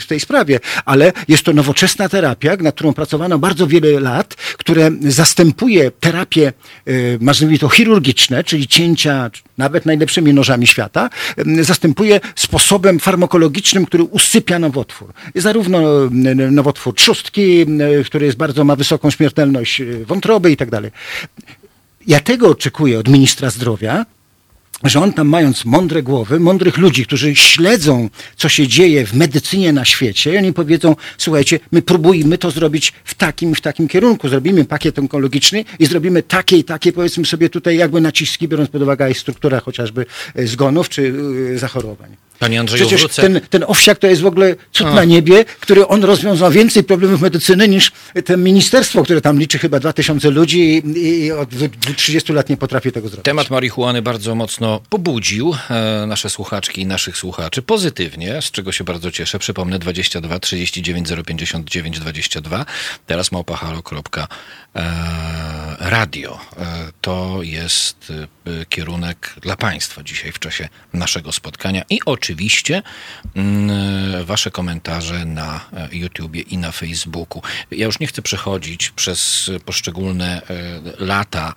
w tej sprawie, ale jest to nowoczesna terapia, nad którą pracowano bardzo wiele lat, które zastępuje terapię, e, nazwijmy to chirurgiczne, czyli cięcia nawet najlepszymi nożami świata, zastępuje sposobem farmakologicznym, który usypia nowotwór. Zarówno nowotwór trzustki, który jest bardzo, ma wysoką śmiertelność e, wątroby i tak dalej. Ja tego oczekuję od ministra zdrowia, że on tam mając mądre głowy, mądrych ludzi, którzy śledzą, co się dzieje w medycynie na świecie, i oni powiedzą, słuchajcie, my próbujmy to zrobić w takim w takim kierunku. Zrobimy pakiet onkologiczny i zrobimy takie i takie, powiedzmy sobie tutaj jakby naciski, biorąc pod uwagę struktura chociażby e, zgonów czy e, zachorowań. Panie Andrzeju, Przecież wrócę. ten, ten owsiak to jest w ogóle cud na niebie, który on rozwiązał więcej problemów medycyny niż to ministerstwo, które tam liczy chyba 2000 ludzi i, i od 30 lat nie potrafi tego zrobić. Temat marihuany bardzo mocno pobudził e, nasze słuchaczki i naszych słuchaczy pozytywnie, z czego się bardzo cieszę. Przypomnę 22 39 059 22, teraz małpahalo.radio. E, to jest e, kierunek dla Państwa dzisiaj w czasie naszego spotkania i oczywiście mm, Wasze komentarze na e, YouTubie i na Facebooku. Ja już nie chcę przechodzić przez poszczególne lata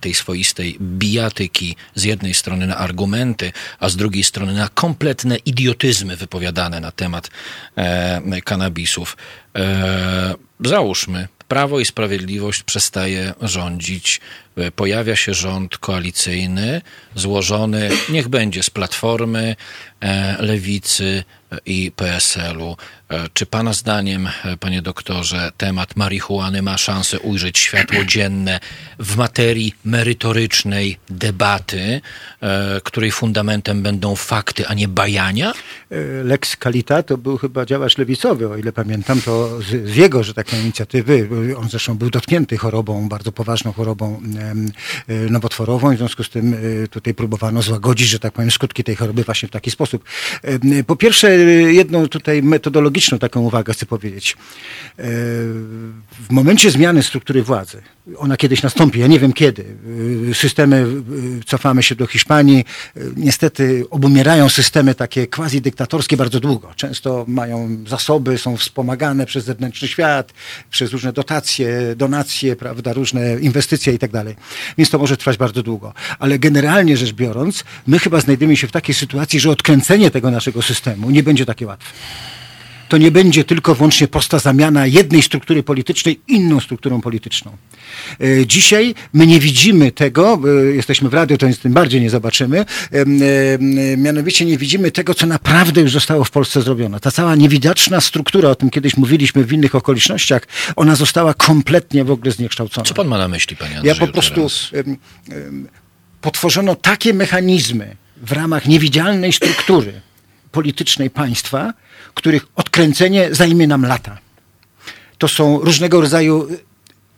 tej swoistej bijatyki z jednej strony na argumenty, a z drugiej strony na kompletne idiotyzmy wypowiadane na temat kanabisów. Załóżmy, Prawo i Sprawiedliwość przestaje rządzić, e, pojawia się rząd koalicyjny, złożony, niech będzie z Platformy, e, Lewicy e, i PSL-u. E, Czy Pana zdaniem, e, Panie doktorze, temat marihuany ma szansę ujrzeć światło <clears throat> dzienne w materii merytorycznej debaty, e, której fundamentem będą fakty, a nie bajania? Lex Kalita to był chyba działacz lewicowy, o ile pamiętam, to z, z jego, że tak inicjatywy, on zresztą był dotknięty chorobą, bardzo poważną chorobą nowotworową i w związku z tym tutaj próbowano złagodzić, że tak powiem, skutki tej choroby właśnie w taki sposób. Po pierwsze, jedną tutaj metodologiczną taką uwagę chcę powiedzieć. E, W momencie zmiany struktury władzy, ona kiedyś nastąpi, ja nie wiem kiedy, e, systemy, e, cofamy się do Hiszpanii, niestety obumierają systemy takie quasi dyktatorskie bardzo długo. Często mają zasoby, są wspomagane przez zewnętrzny świat, przez różne dotacje, donacje, prawda, różne inwestycje i tak dalej. Więc to może trwać bardzo długo. Ale generalnie rzecz biorąc, my chyba znajdujemy się w takiej sytuacji, że odkręcenie tego naszego systemu nie będzie takie łatwe to nie będzie tylko wyłącznie prosta zamiana jednej struktury politycznej inną strukturą polityczną. E, Dzisiaj my nie widzimy tego, e, jesteśmy w radiu, to nic tym bardziej nie zobaczymy, em, mianowicie nie widzimy tego, co naprawdę już zostało w Polsce zrobione. Ta cała niewidoczna struktura, o tym kiedyś mówiliśmy w innych okolicznościach, ona została kompletnie w ogóle zniekształcona. Co Pan ma na myśli, Panie Ja Andrzeju, po prostu teraz? potworzono takie mechanizmy w ramach niewidzialnej struktury politycznej państwa, których odkręcenie zajmie nam lata. To są różnego rodzaju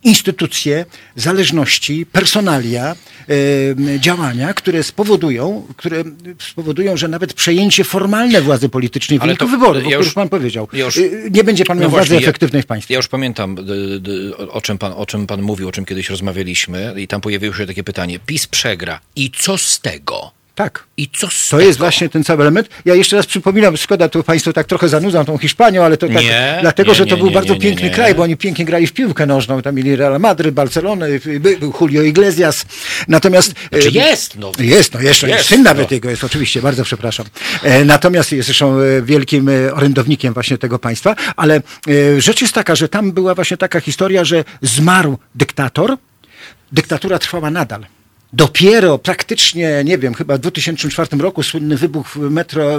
instytucje, zależności, personalia, em, działania, które spowodują, które spowodują, że nawet przejęcie formalne władzy politycznej w Ale wyniku to- wyborów, o ja których już- pan powiedział, ja już- y, nie będzie pan No miał właśnie, władzy efektywnej w państwie. Ja już pamiętam, d, d, o, czym pan, o czym pan mówił, o czym kiedyś rozmawialiśmy i tam pojawiło się takie pytanie. PiS przegra i co z tego? Tak. I co z To tego? jest właśnie ten cały element. Ja jeszcze raz przypominam, szkoda, tu Państwo tak trochę zanudzam tą Hiszpanią, ale to tak, Nie, dlatego, nie, że to nie, był bardzo piękny kraj, bo oni pięknie grali w piłkę nożną. Tam mieli Real Madryt, Barcelonę, by- był Julio Iglesias. Natomiast... Czy e, jest? No, Jest, no jeszcze Jest, jest, syn nawet no. jego jest, oczywiście, bardzo przepraszam. E, natomiast jest zresztą e, wielkim e, orędownikiem właśnie tego państwa, ale rzecz jest taka, że tam była właśnie taka historia, że zmarł dyktator, dyktatura trwała nadal. Dopiero praktycznie, nie wiem, chyba w 2004 roku słynny wybuch metro,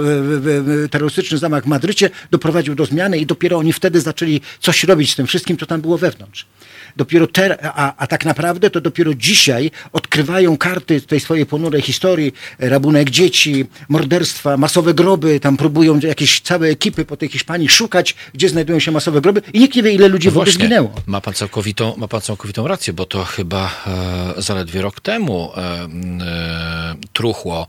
terrorystyczny zamach w Madrycie doprowadził do zmiany i dopiero oni wtedy zaczęli coś robić z tym wszystkim, co tam było wewnątrz. Dopiero ter, a, a tak naprawdę to dopiero dzisiaj odkrywają karty tej swojej ponurej historii, rabunek dzieci, morderstwa, masowe groby, tam próbują jakieś całe ekipy po tej Hiszpanii szukać, gdzie znajdują się masowe groby. I nikt nie wie, ile ludzi w ogóle Właśnie, zginęło. Ma pan, całkowitą, ma pan całkowitą rację, bo to chyba e, zaledwie rok temu e, e, truchło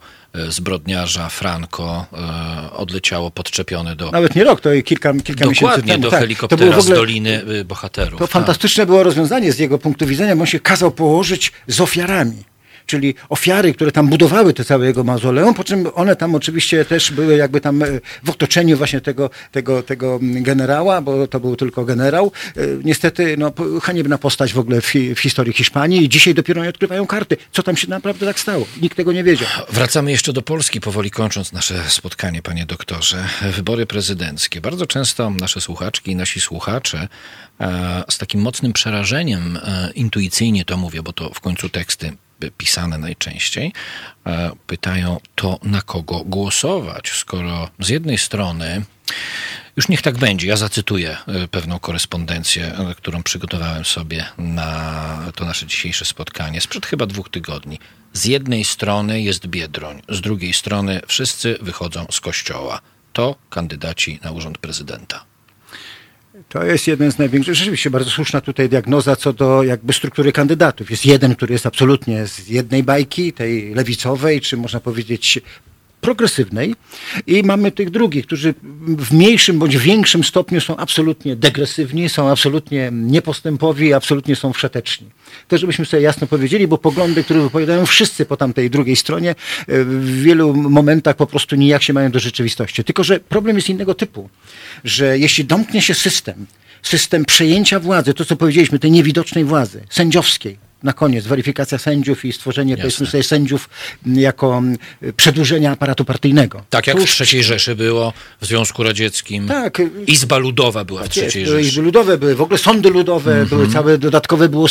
zbrodniarza Franco e, odleciało podczepione do, Nawet nie rok, to kilka, kilka miesięcy temu. do tak. helikoptera to było ogóle, z Doliny y, Bohaterów. To tak. fantastyczne było rozwiązanie z jego punktu widzenia, bo on się kazał położyć z ofiarami. Czyli ofiary, które tam budowały te całe jego mauzoleum, po czym one tam oczywiście też były jakby tam e, w otoczeniu właśnie tego, tego, tego mm, generała, bo to był tylko generał. E, Niestety no, haniebna postać w ogóle w, w historii Hiszpanii i dzisiaj dopiero nie odkrywają karty. Co tam się naprawdę tak stało? Nikt tego nie wiedział. Wracamy jeszcze do Polski, powoli kończąc nasze spotkanie, panie doktorze. Wybory prezydenckie. Bardzo często nasze słuchaczki i nasi słuchacze e, z takim mocnym przerażeniem, intuicyjnie to mówię, bo to w końcu teksty pisane najczęściej, e, pytają to na kogo głosować, skoro z jednej strony już niech tak będzie. Ja zacytuję e, pewną korespondencję, e, którą przygotowałem sobie na to nasze dzisiejsze spotkanie sprzed chyba dwóch tygodni. Z jednej strony jest Biedroń, z drugiej strony wszyscy wychodzą z kościoła. To kandydaci na urząd prezydenta. To jest jeden z największych, rzeczywiście bardzo słuszna tutaj diagnoza co do jakby struktury kandydatów. Jest jeden, który jest absolutnie z jednej bajki, tej lewicowej, czy można powiedzieć progresywnej i mamy tych drugich, którzy w mniejszym bądź większym stopniu są absolutnie degresywni, są absolutnie niepostępowi, absolutnie są wszeteczni. To żebyśmy sobie jasno powiedzieli, bo poglądy, które wypowiadają wszyscy po tamtej drugiej stronie, e, w wielu momentach po prostu nijak się mają do rzeczywistości. Tylko, że problem jest innego typu, że jeśli domknie się system, system przejęcia władzy, to co powiedzieliśmy, tej niewidocznej władzy, sędziowskiej, na koniec weryfikacja sędziów i stworzenie, powiedzmy sobie, sędziów jako przedłużenia aparatu partyjnego. Tak jak To w III Rzeszy było w Związku Radzieckim. Tak. Izba Ludowa była w Jest, III były Rzeszy. izby ludowe, były w ogóle sądy ludowe, Mhm. były całe dodatkowe, było,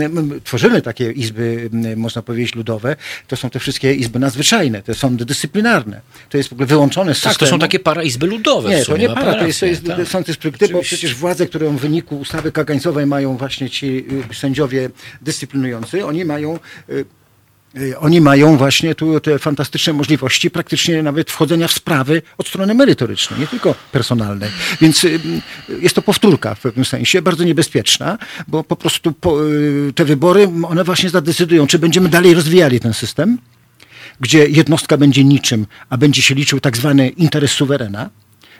m, tworzymy takie izby, można powiedzieć, ludowe. To są te wszystkie izby nadzwyczajne, te sądy dyscyplinarne. To jest w ogóle wyłączone z Tak, to systemu. są takie paraizby ludowe. Nie, w sumie, to nie ma para, to jest, to jest tak. sąd jest priorytet, bo przecież władzę, którą w wyniku ustawy kagańcowej mają właśnie ci y, sędziowie dyscyplinujący, oni mają y, y, oni mają właśnie tu te fantastyczne możliwości praktycznie nawet wchodzenia w sprawy od strony merytorycznej, nie tylko personalnej. Więc y, jest to powtórka w pewnym sensie, bardzo niebezpieczna, bo po prostu te wybory, one właśnie zadecydują, czy będziemy dalej rozwijali ten system, gdzie jednostka będzie niczym, a będzie się liczył tak zwany interes suwerena.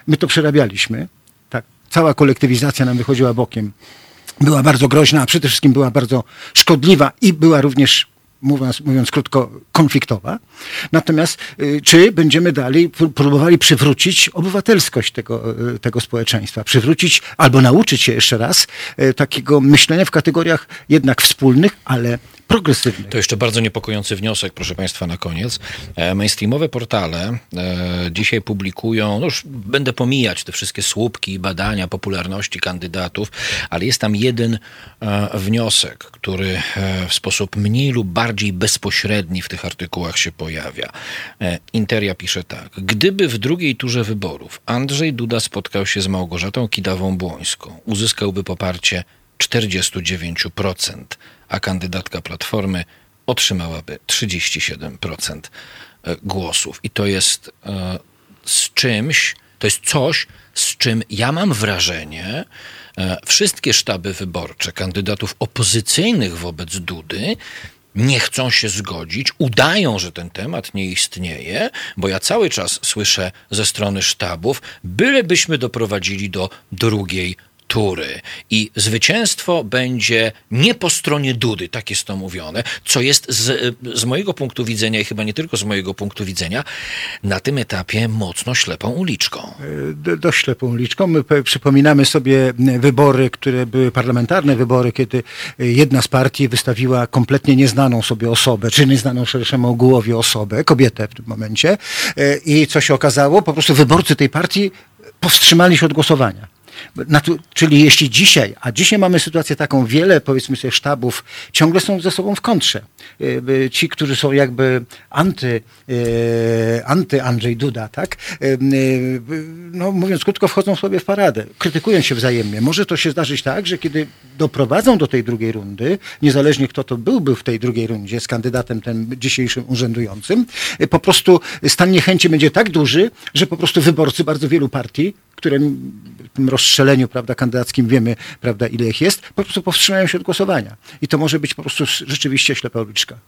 My to przerabialiśmy. Tak, cała kolektywizacja nam wychodziła bokiem. Była bardzo groźna, a przede wszystkim była bardzo szkodliwa i była również, mówiąc, mówiąc krótko, konfliktowa. Natomiast y, czy będziemy dalej pró- próbowali przywrócić obywatelskość tego, y, tego społeczeństwa, przywrócić albo nauczyć się jeszcze raz y, takiego myślenia w kategoriach jednak wspólnych, ale progresywnych. To jeszcze bardzo niepokojący wniosek, proszę Państwa, na koniec. E, Mainstreamowe portale e, dzisiaj publikują, no już będę pomijać te wszystkie słupki badania popularności kandydatów, ale jest tam jeden e, wniosek, który w sposób mniej lub bardziej bezpośredni w tych artykułach się pojawia. Interia pisze tak. Gdyby w drugiej turze wyborów Andrzej Duda spotkał się z Małgorzatą Kidawą-Błońską, uzyskałby poparcie 49%, a kandydatka Platformy otrzymałaby 37% e, głosów. I to jest e, z czymś, to jest coś, z czym ja mam wrażenie, e, wszystkie sztaby wyborcze kandydatów opozycyjnych wobec Dudy nie chcą się zgodzić, udają, że ten temat nie istnieje, bo ja cały czas słyszę ze strony sztabów, bylebyśmy doprowadzili do drugiej tury i zwycięstwo będzie nie po stronie Dudy, tak jest to mówione, co jest z, z mojego punktu widzenia i chyba nie tylko z mojego punktu widzenia, na tym etapie mocno ślepą uliczką. Do, dość ślepą uliczką. My przypominamy sobie wybory, które były parlamentarne wybory, kiedy jedna z partii wystawiła kompletnie nieznaną sobie osobę, czy nieznaną szerszemu ogółowi osobę, kobietę w tym momencie. I co się okazało? Po prostu wyborcy tej partii powstrzymali się od głosowania. Czyli jeśli dzisiaj, a dzisiaj mamy sytuację taką, wiele powiedzmy sobie sztabów ciągle są ze sobą w kontrze. E, ci, którzy są jakby anty, e, anty Andrzej Duda, tak? No mówiąc krótko, wchodzą sobie w paradę, krytykują się wzajemnie. Może to się zdarzyć tak, że kiedy doprowadzą do tej drugiej rundy, niezależnie kto to byłby w tej drugiej rundzie z kandydatem tym dzisiejszym urzędującym, po prostu stan niechęci będzie tak duży, że po prostu wyborcy bardzo wielu partii, które w tym rozstrzeleniu prawda, kandydackim wiemy, prawda, ile ich jest, po prostu powstrzymają się od głosowania. I to może być po prostu rzeczywiście ślepa uliczka.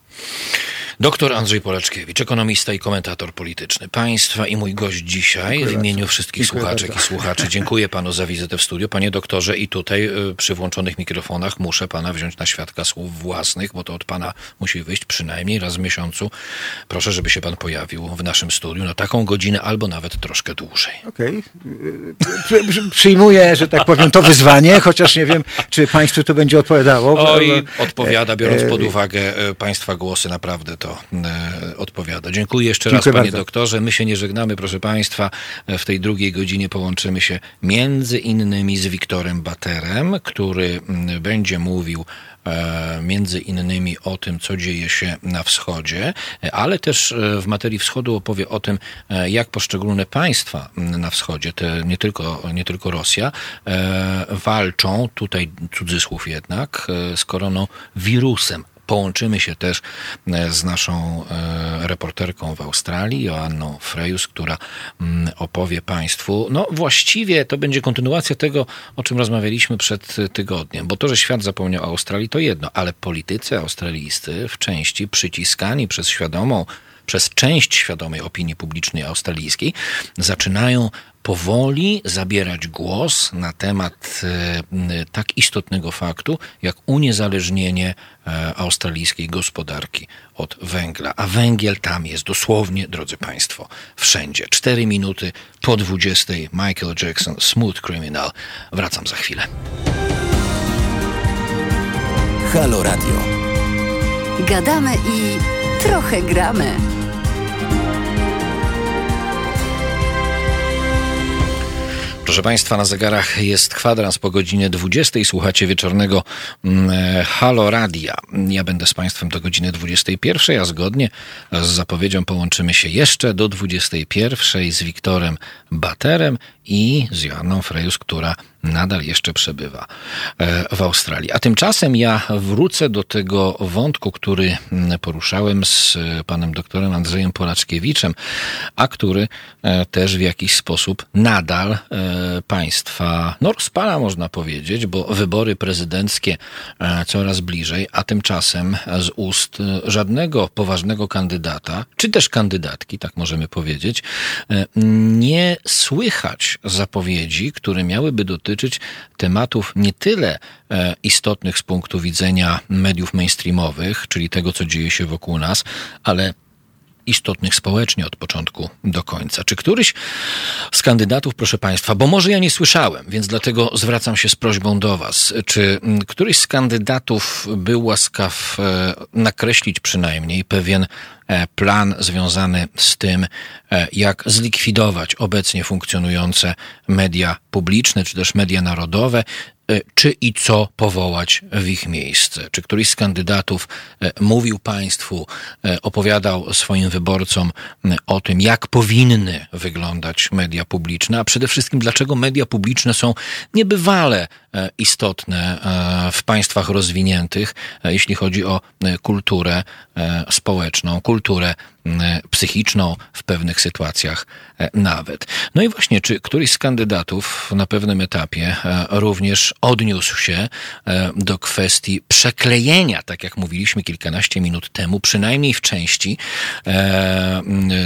Doktor Andrzej Poleczkiewicz, ekonomista i komentator polityczny państwa i mój gość dzisiaj dziękuję w imieniu wszystkich dziękuję słuchaczek bardzo. i słuchaczy. Dziękuję panu za wizytę w studiu. Panie doktorze, i tutaj y, przy włączonych mikrofonach muszę pana wziąć na świadka słów własnych, bo to od pana musi wyjść przynajmniej raz w miesiącu. Proszę, żeby się pan pojawił w naszym studiu na taką godzinę albo nawet troszkę dłużej. Okej. Okay. Przyjmuję, że tak powiem, to wyzwanie, chociaż nie wiem, czy państwu to będzie odpowiadało. Oj, odpowiada, biorąc pod uwagę e, państwa głosy, naprawdę to e, odpowiada. Dziękuję jeszcze Dziękuję raz, panie bardzo. doktorze. My się nie żegnamy, proszę państwa. W tej drugiej godzinie połączymy się między innymi z Wiktorem Baterem, który będzie mówił E, między innymi o tym, co dzieje się na wschodzie, ale też e, w materii wschodu opowie o tym, e, jak poszczególne państwa na wschodzie, te nie tylko, nie tylko Rosja, walczą, tutaj cudzysłów jednak, z koronawirusem. Połączymy się też e, z naszą e, reporterką w Australii, Joanną Frejus, która mm, opowie Państwu, no właściwie to będzie kontynuacja tego, o czym rozmawialiśmy przed tygodniem, bo to, że świat zapomniał o Australii, to jedno, ale politycy australijscy w części przyciskani przez świadomą przez część świadomej opinii publicznej australijskiej zaczynają powoli zabierać głos na temat e, tak istotnego faktu, jak uniezależnienie e, australijskiej gospodarki od węgla. A węgiel tam jest dosłownie, drodzy Państwo, wszędzie. Cztery minuty po 20. Michael Jackson, Smooth Criminal. Wracam za chwilę. Halo Radio. Gadamy i trochę gramy. Proszę Państwa, na zegarach jest kwadrans po godzinie 20. Słuchacie wieczornego mm, e, Halo Radia. Ja będę z Państwem do godziny 21, a zgodnie z zapowiedzią połączymy się jeszcze do 21 z Wiktorem Baterem i z Joanną Frejus, która nadal jeszcze przebywa e, w Australii. A tymczasem ja wrócę do tego wątku, który mm, poruszałem z panem doktorem Andrzejem Polaczkiewiczem, a który e, też w jakiś sposób nadal e, państwa no, można powiedzieć, bo wybory prezydenckie coraz bliżej, a tymczasem z ust żadnego poważnego kandydata, czy też kandydatki, tak możemy powiedzieć, nie słychać zapowiedzi, które miałyby dotyczyć tematów nie tyle e, istotnych z punktu widzenia mediów mainstreamowych, czyli tego, co dzieje się wokół nas, ale istotnych społecznie od początku do końca. Czy któryś z kandydatów, proszę Państwa, bo może ja nie słyszałem, więc dlatego zwracam się z prośbą do Was, czy mm, któryś z kandydatów był łaskaw e, nakreślić przynajmniej pewien e, plan związany z tym, e, jak zlikwidować obecnie funkcjonujące media publiczne, czy też media narodowe, czy i co powołać w ich miejsce. Czy któryś z kandydatów e, mówił Państwu, e, opowiadał swoim wyborcom o tym, jak powinny wyglądać media publiczne, a przede wszystkim dlaczego media publiczne są niebywale istotne w państwach rozwiniętych, jeśli chodzi o kulturę społeczną, kulturę psychiczną w pewnych sytuacjach nawet. No i właśnie, czy któryś z kandydatów na pewnym etapie również odniósł się do kwestii przeklejenia, tak jak mówiliśmy kilkanaście minut temu, przynajmniej w części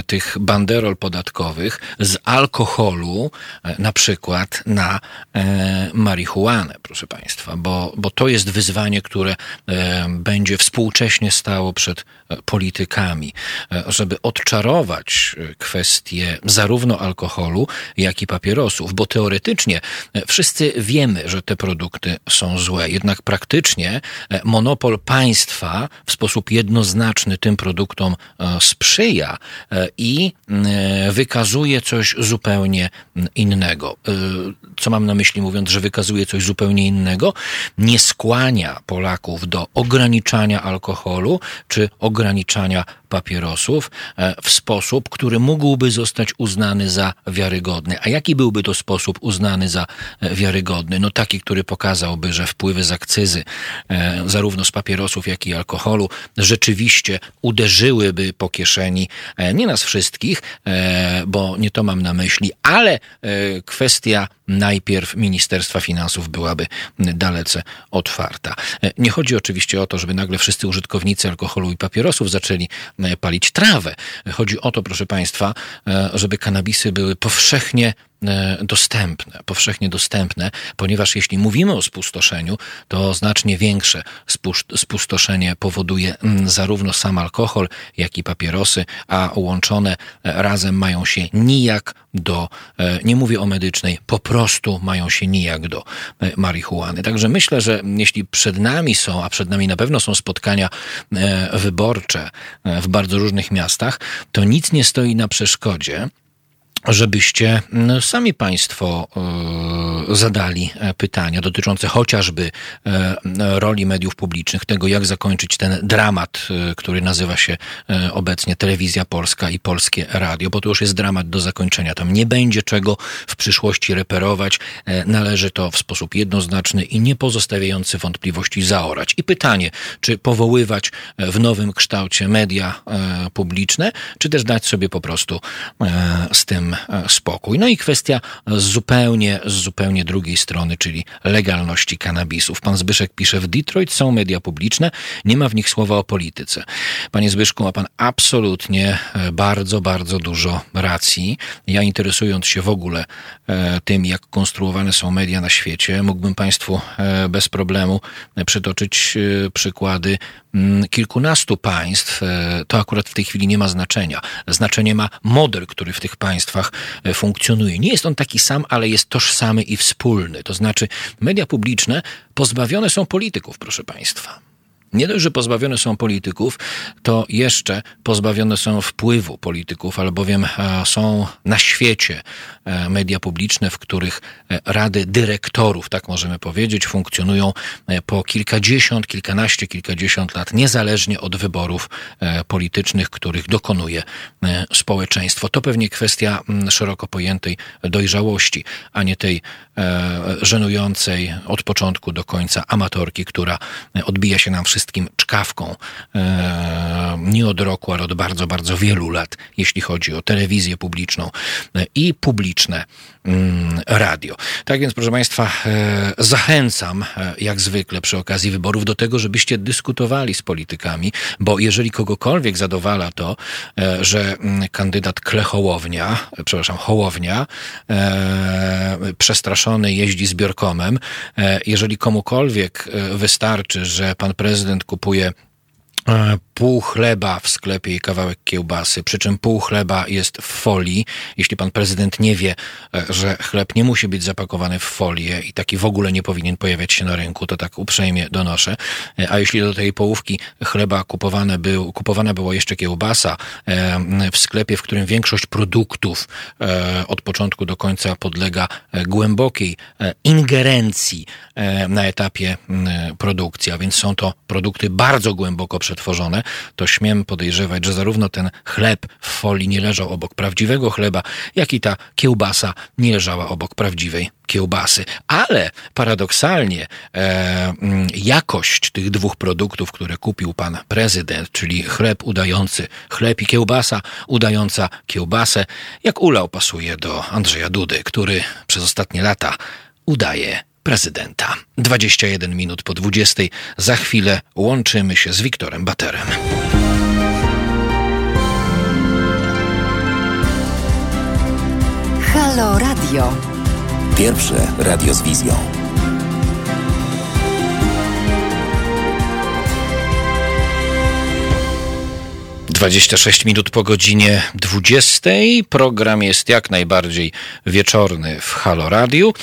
tych banderol podatkowych z alkoholu, e, na przykład na e, proszę Państwa, bo, bo to jest wyzwanie, które e, będzie współcześnie stało przed politykami, żeby odczarować kwestię zarówno alkoholu, jak i papierosów, bo teoretycznie wszyscy wiemy, że te produkty są złe, jednak praktycznie monopol państwa w sposób jednoznaczny tym produktom sprzyja i wykazuje coś zupełnie innego. Co mam na myśli mówiąc, że wykazuje coś zupełnie innego? Nie skłania Polaków do ograniczania alkoholu czy ograniczania papierosów e, w sposób, który mógłby zostać uznany za wiarygodny. A jaki byłby to sposób uznany za e, wiarygodny? No taki, który pokazałby, że wpływy z akcyzy, e, zarówno z papierosów, jak i alkoholu, rzeczywiście uderzyłyby po kieszeni nie nas wszystkich, bo nie to mam na myśli, ale kwestia najpierw Ministerstwa Finansów byłaby dalece otwarta. Nie chodzi oczywiście o to, żeby nagle wszyscy użytkownicy alkoholu i papierosów zaczęli e, palić trawę. Chodzi o to, proszę Państwa, e, żeby kanabisy były powszechnie E, dostępne, powszechnie dostępne, ponieważ jeśli mówimy o spustoszeniu, to znacznie większe spustoszenie powoduje mm, zarówno sam alkohol, jak i papierosy, a łączone e, razem mają się nijak do, e, nie mówię o medycznej, po prostu mają się nijak do marihuany. Także myślę, że jeśli przed nami są, a przed nami na pewno są spotkania wyborcze w bardzo różnych miastach, to nic nie stoi na przeszkodzie, żebyście no, sami Państwo e, zadali e, pytania dotyczące chociażby e, roli mediów publicznych, tego jak zakończyć ten dramat, który nazywa się obecnie Telewizja Polska i Polskie Radio, bo to już jest dramat do zakończenia. Tam nie będzie czego w przyszłości reperować. Należy to w sposób jednoznaczny i nie pozostawiający wątpliwości zaorać. I pytanie, czy powoływać w nowym kształcie media publiczne, czy też dać sobie po prostu z tym E, spokój. No i kwestia zupełnie, z zupełnie drugiej strony, czyli legalności kanabisów. Pan Zbyszek pisze, w Detroit są media publiczne, nie ma w nich słowa o polityce. Panie Zbyszku, ma pan absolutnie e, bardzo, bardzo dużo racji. Ja interesując się w ogóle e, tym, jak konstruowane są media na świecie, mógłbym państwu bez problemu przytoczyć przykłady kilkunastu państw. To akurat w tej chwili nie ma znaczenia. Znaczenie ma model, który w tych państwach E, funkcjonuje. Nie jest on taki sam, ale jest tożsamy i wspólny. To znaczy, media publiczne pozbawione są polityków, proszę Państwa. Nie dość, że pozbawione są polityków, to jeszcze pozbawione są wpływu polityków, albowiem e, są na świecie e, media publiczne, w których e, rady dyrektorów, tak możemy powiedzieć, funkcjonują po kilkadziesiąt, kilkanaście, kilkadziesiąt lat, niezależnie od wyborów politycznych, których dokonuje społeczeństwo. To pewnie kwestia szeroko pojętej dojrzałości, a nie tej żenującej od początku do końca amatorki, która odbija się nam wszystkim wszystkim czkawką e, nie od roku, ale od bardzo, bardzo wielu lat, jeśli chodzi o telewizję publiczną e, i publiczne mm, radio. Tak więc, proszę Państwa, e, zachęcam, jak zwykle przy okazji wyborów, do tego, żebyście dyskutowali z politykami, bo jeżeli kogokolwiek zadowala to, że mm, kandydat Klechołownia, przepraszam, Hołownia, przestraszony jeździ zbiorkomem, jeżeli komukolwiek wystarczy, że pan prezydent prezydent kupuje pół chleba w sklepie i kawałek kiełbasy, przy czym pół chleba jest w folii. Jeśli pan prezydent nie wie, e, że chleb nie musi być zapakowany w folię i taki w ogóle nie powinien pojawiać się na rynku, to tak uprzejmie donoszę. E, a jeśli do tej połówki chleba kupowane był, kupowana była jeszcze kiełbasa w sklepie, w którym większość produktów od początku do końca podlega głębokiej ingerencji na etapie produkcji, a więc są to produkty bardzo głęboko przetworzone, przetworzone, to śmiem podejrzewać, że zarówno ten chleb w folii nie leżał obok prawdziwego chleba, jak i ta kiełbasa nie leżała obok prawdziwej kiełbasy. Ale paradoksalnie e, mm, jakość tych dwóch produktów, które kupił pan prezydent, czyli chleb udający chleb i kiełbasa udająca kiełbasę, jak ulał pasuje do Andrzeja Dudy, który przez ostatnie lata udaje prezydenta. 21 minut po 20. Za chwilę łączymy się z Wiktorem Baterem. Halo Radio. Pierwsze radio z wizją. 26 minut po godzinie 20. Program jest jak najbardziej wieczorny w Halo Radiu.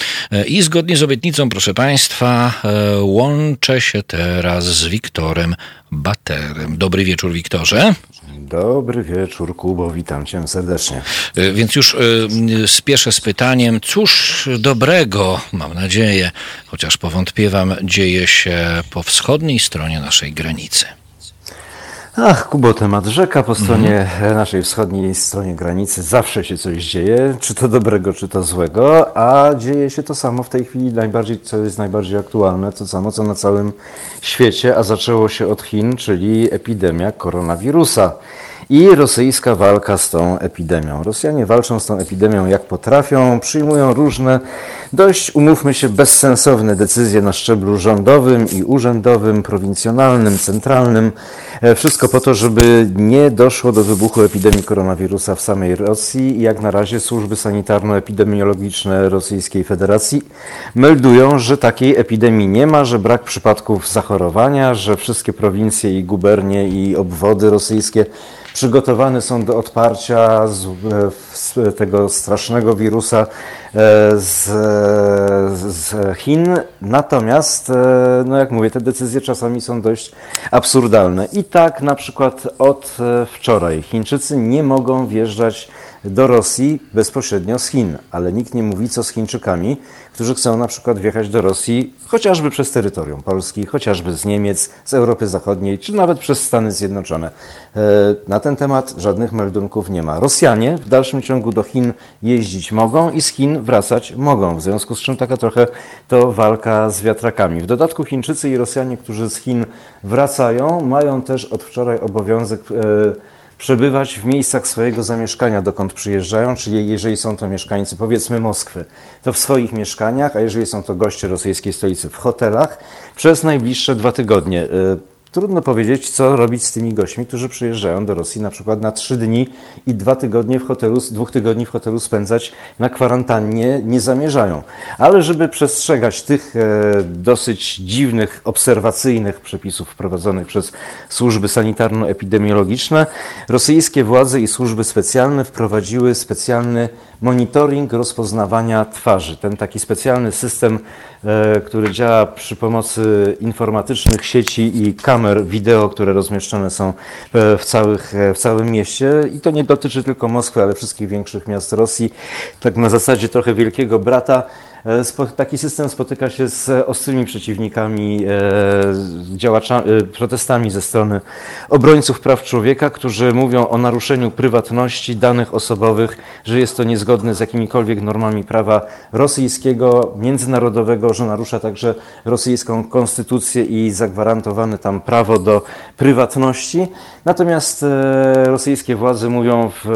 I zgodnie z obietnicą, proszę Państwa, e, łączę się teraz z Wiktorem Baterem. Dobry wieczór, Wiktorze. Dobry wieczór, Kubo, witam cię serdecznie. E, więc już spieszę z pytaniem, cóż dobrego, mam nadzieję, chociaż powątpiewam, dzieje się po wschodniej stronie naszej granicy. Ach, Kubo, temat rzeka po stronie mhm. naszej wschodniej stronie granicy. Zawsze się coś dzieje, czy to dobrego, czy to złego, a dzieje się to samo w tej chwili najbardziej, co jest najbardziej aktualne, to samo co na całym świecie, a zaczęło się od Chin, czyli epidemia koronawirusa i rosyjska walka z tą epidemią. Rosjanie walczą z tą epidemią jak potrafią, przyjmują różne, dość, umówmy się, bezsensowne decyzje na szczeblu rządowym i urzędowym, prowincjonalnym, centralnym. E, wszystko po to, żeby nie doszło do wybuchu epidemii koronawirusa w samej Rosji. Jak na razie służby sanitarno-epidemiologiczne Rosyjskiej Federacji meldują, że takiej epidemii nie ma, że brak przypadków zachorowania, że wszystkie prowincje i gubernie i obwody rosyjskie przygotowane są do odparcia z, z tego strasznego wirusa e, z, z, Chin. Natomiast, e, no jak mówię, te decyzje czasami są dość absurdalne. I tak na przykład od e, wczoraj Chińczycy nie mogą wjeżdżać do Rosji bezpośrednio z Chin, ale nikt nie mówi co z Chińczykami, którzy chcą na przykład wjechać do Rosji chociażby przez terytorium Polski, chociażby z Niemiec, z Europy Zachodniej, czy nawet przez Stany Zjednoczone. E, na ten temat żadnych meldunków nie ma. Rosjanie w dalszym ciągu do Chin jeździć mogą i z Chin wracać mogą, w związku z czym taka trochę to walka z wiatrakami. W dodatku Chińczycy i Rosjanie, którzy z Chin wracają, mają też od wczoraj obowiązek e, przebywać w miejscach swojego zamieszkania, dokąd przyjeżdżają, czyli jeżeli są to mieszkańcy, powiedzmy Moskwy, to w swoich mieszkaniach, a jeżeli są to goście rosyjskiej stolicy, w hotelach, przez najbliższe dwa tygodnie. Trudno powiedzieć, co robić z tymi gośćmi, którzy przyjeżdżają do Rosji na przykład na trzy dni i dwa tygodnie w hotelu, dwóch tygodni w hotelu spędzać na kwarantannie nie zamierzają. Ale żeby przestrzegać tych e, dosyć dziwnych, obserwacyjnych przepisów wprowadzonych przez służby sanitarno-epidemiologiczne, rosyjskie władze i służby specjalne wprowadziły specjalny monitoring rozpoznawania twarzy. Ten taki specjalny system, e, który działa przy pomocy informatycznych sieci i kamer wideo, które rozmieszczone są e, w, całych, e, w całym mieście. I to nie dotyczy tylko Moskwy, ale wszystkich większych miast Rosji. Tak na zasadzie trochę wielkiego brata. E, taki system spotyka się z ostrymi przeciwnikami, e, e, protestami ze strony obrońców praw człowieka, którzy mówią o naruszeniu prywatności danych osobowych, że jest to niezgodne z jakimikolwiek normami prawa rosyjskiego, międzynarodowego, że narusza także rosyjską konstytucję i zagwarantowane tam prawo do prywatności. Natomiast rosyjskie władze mówią w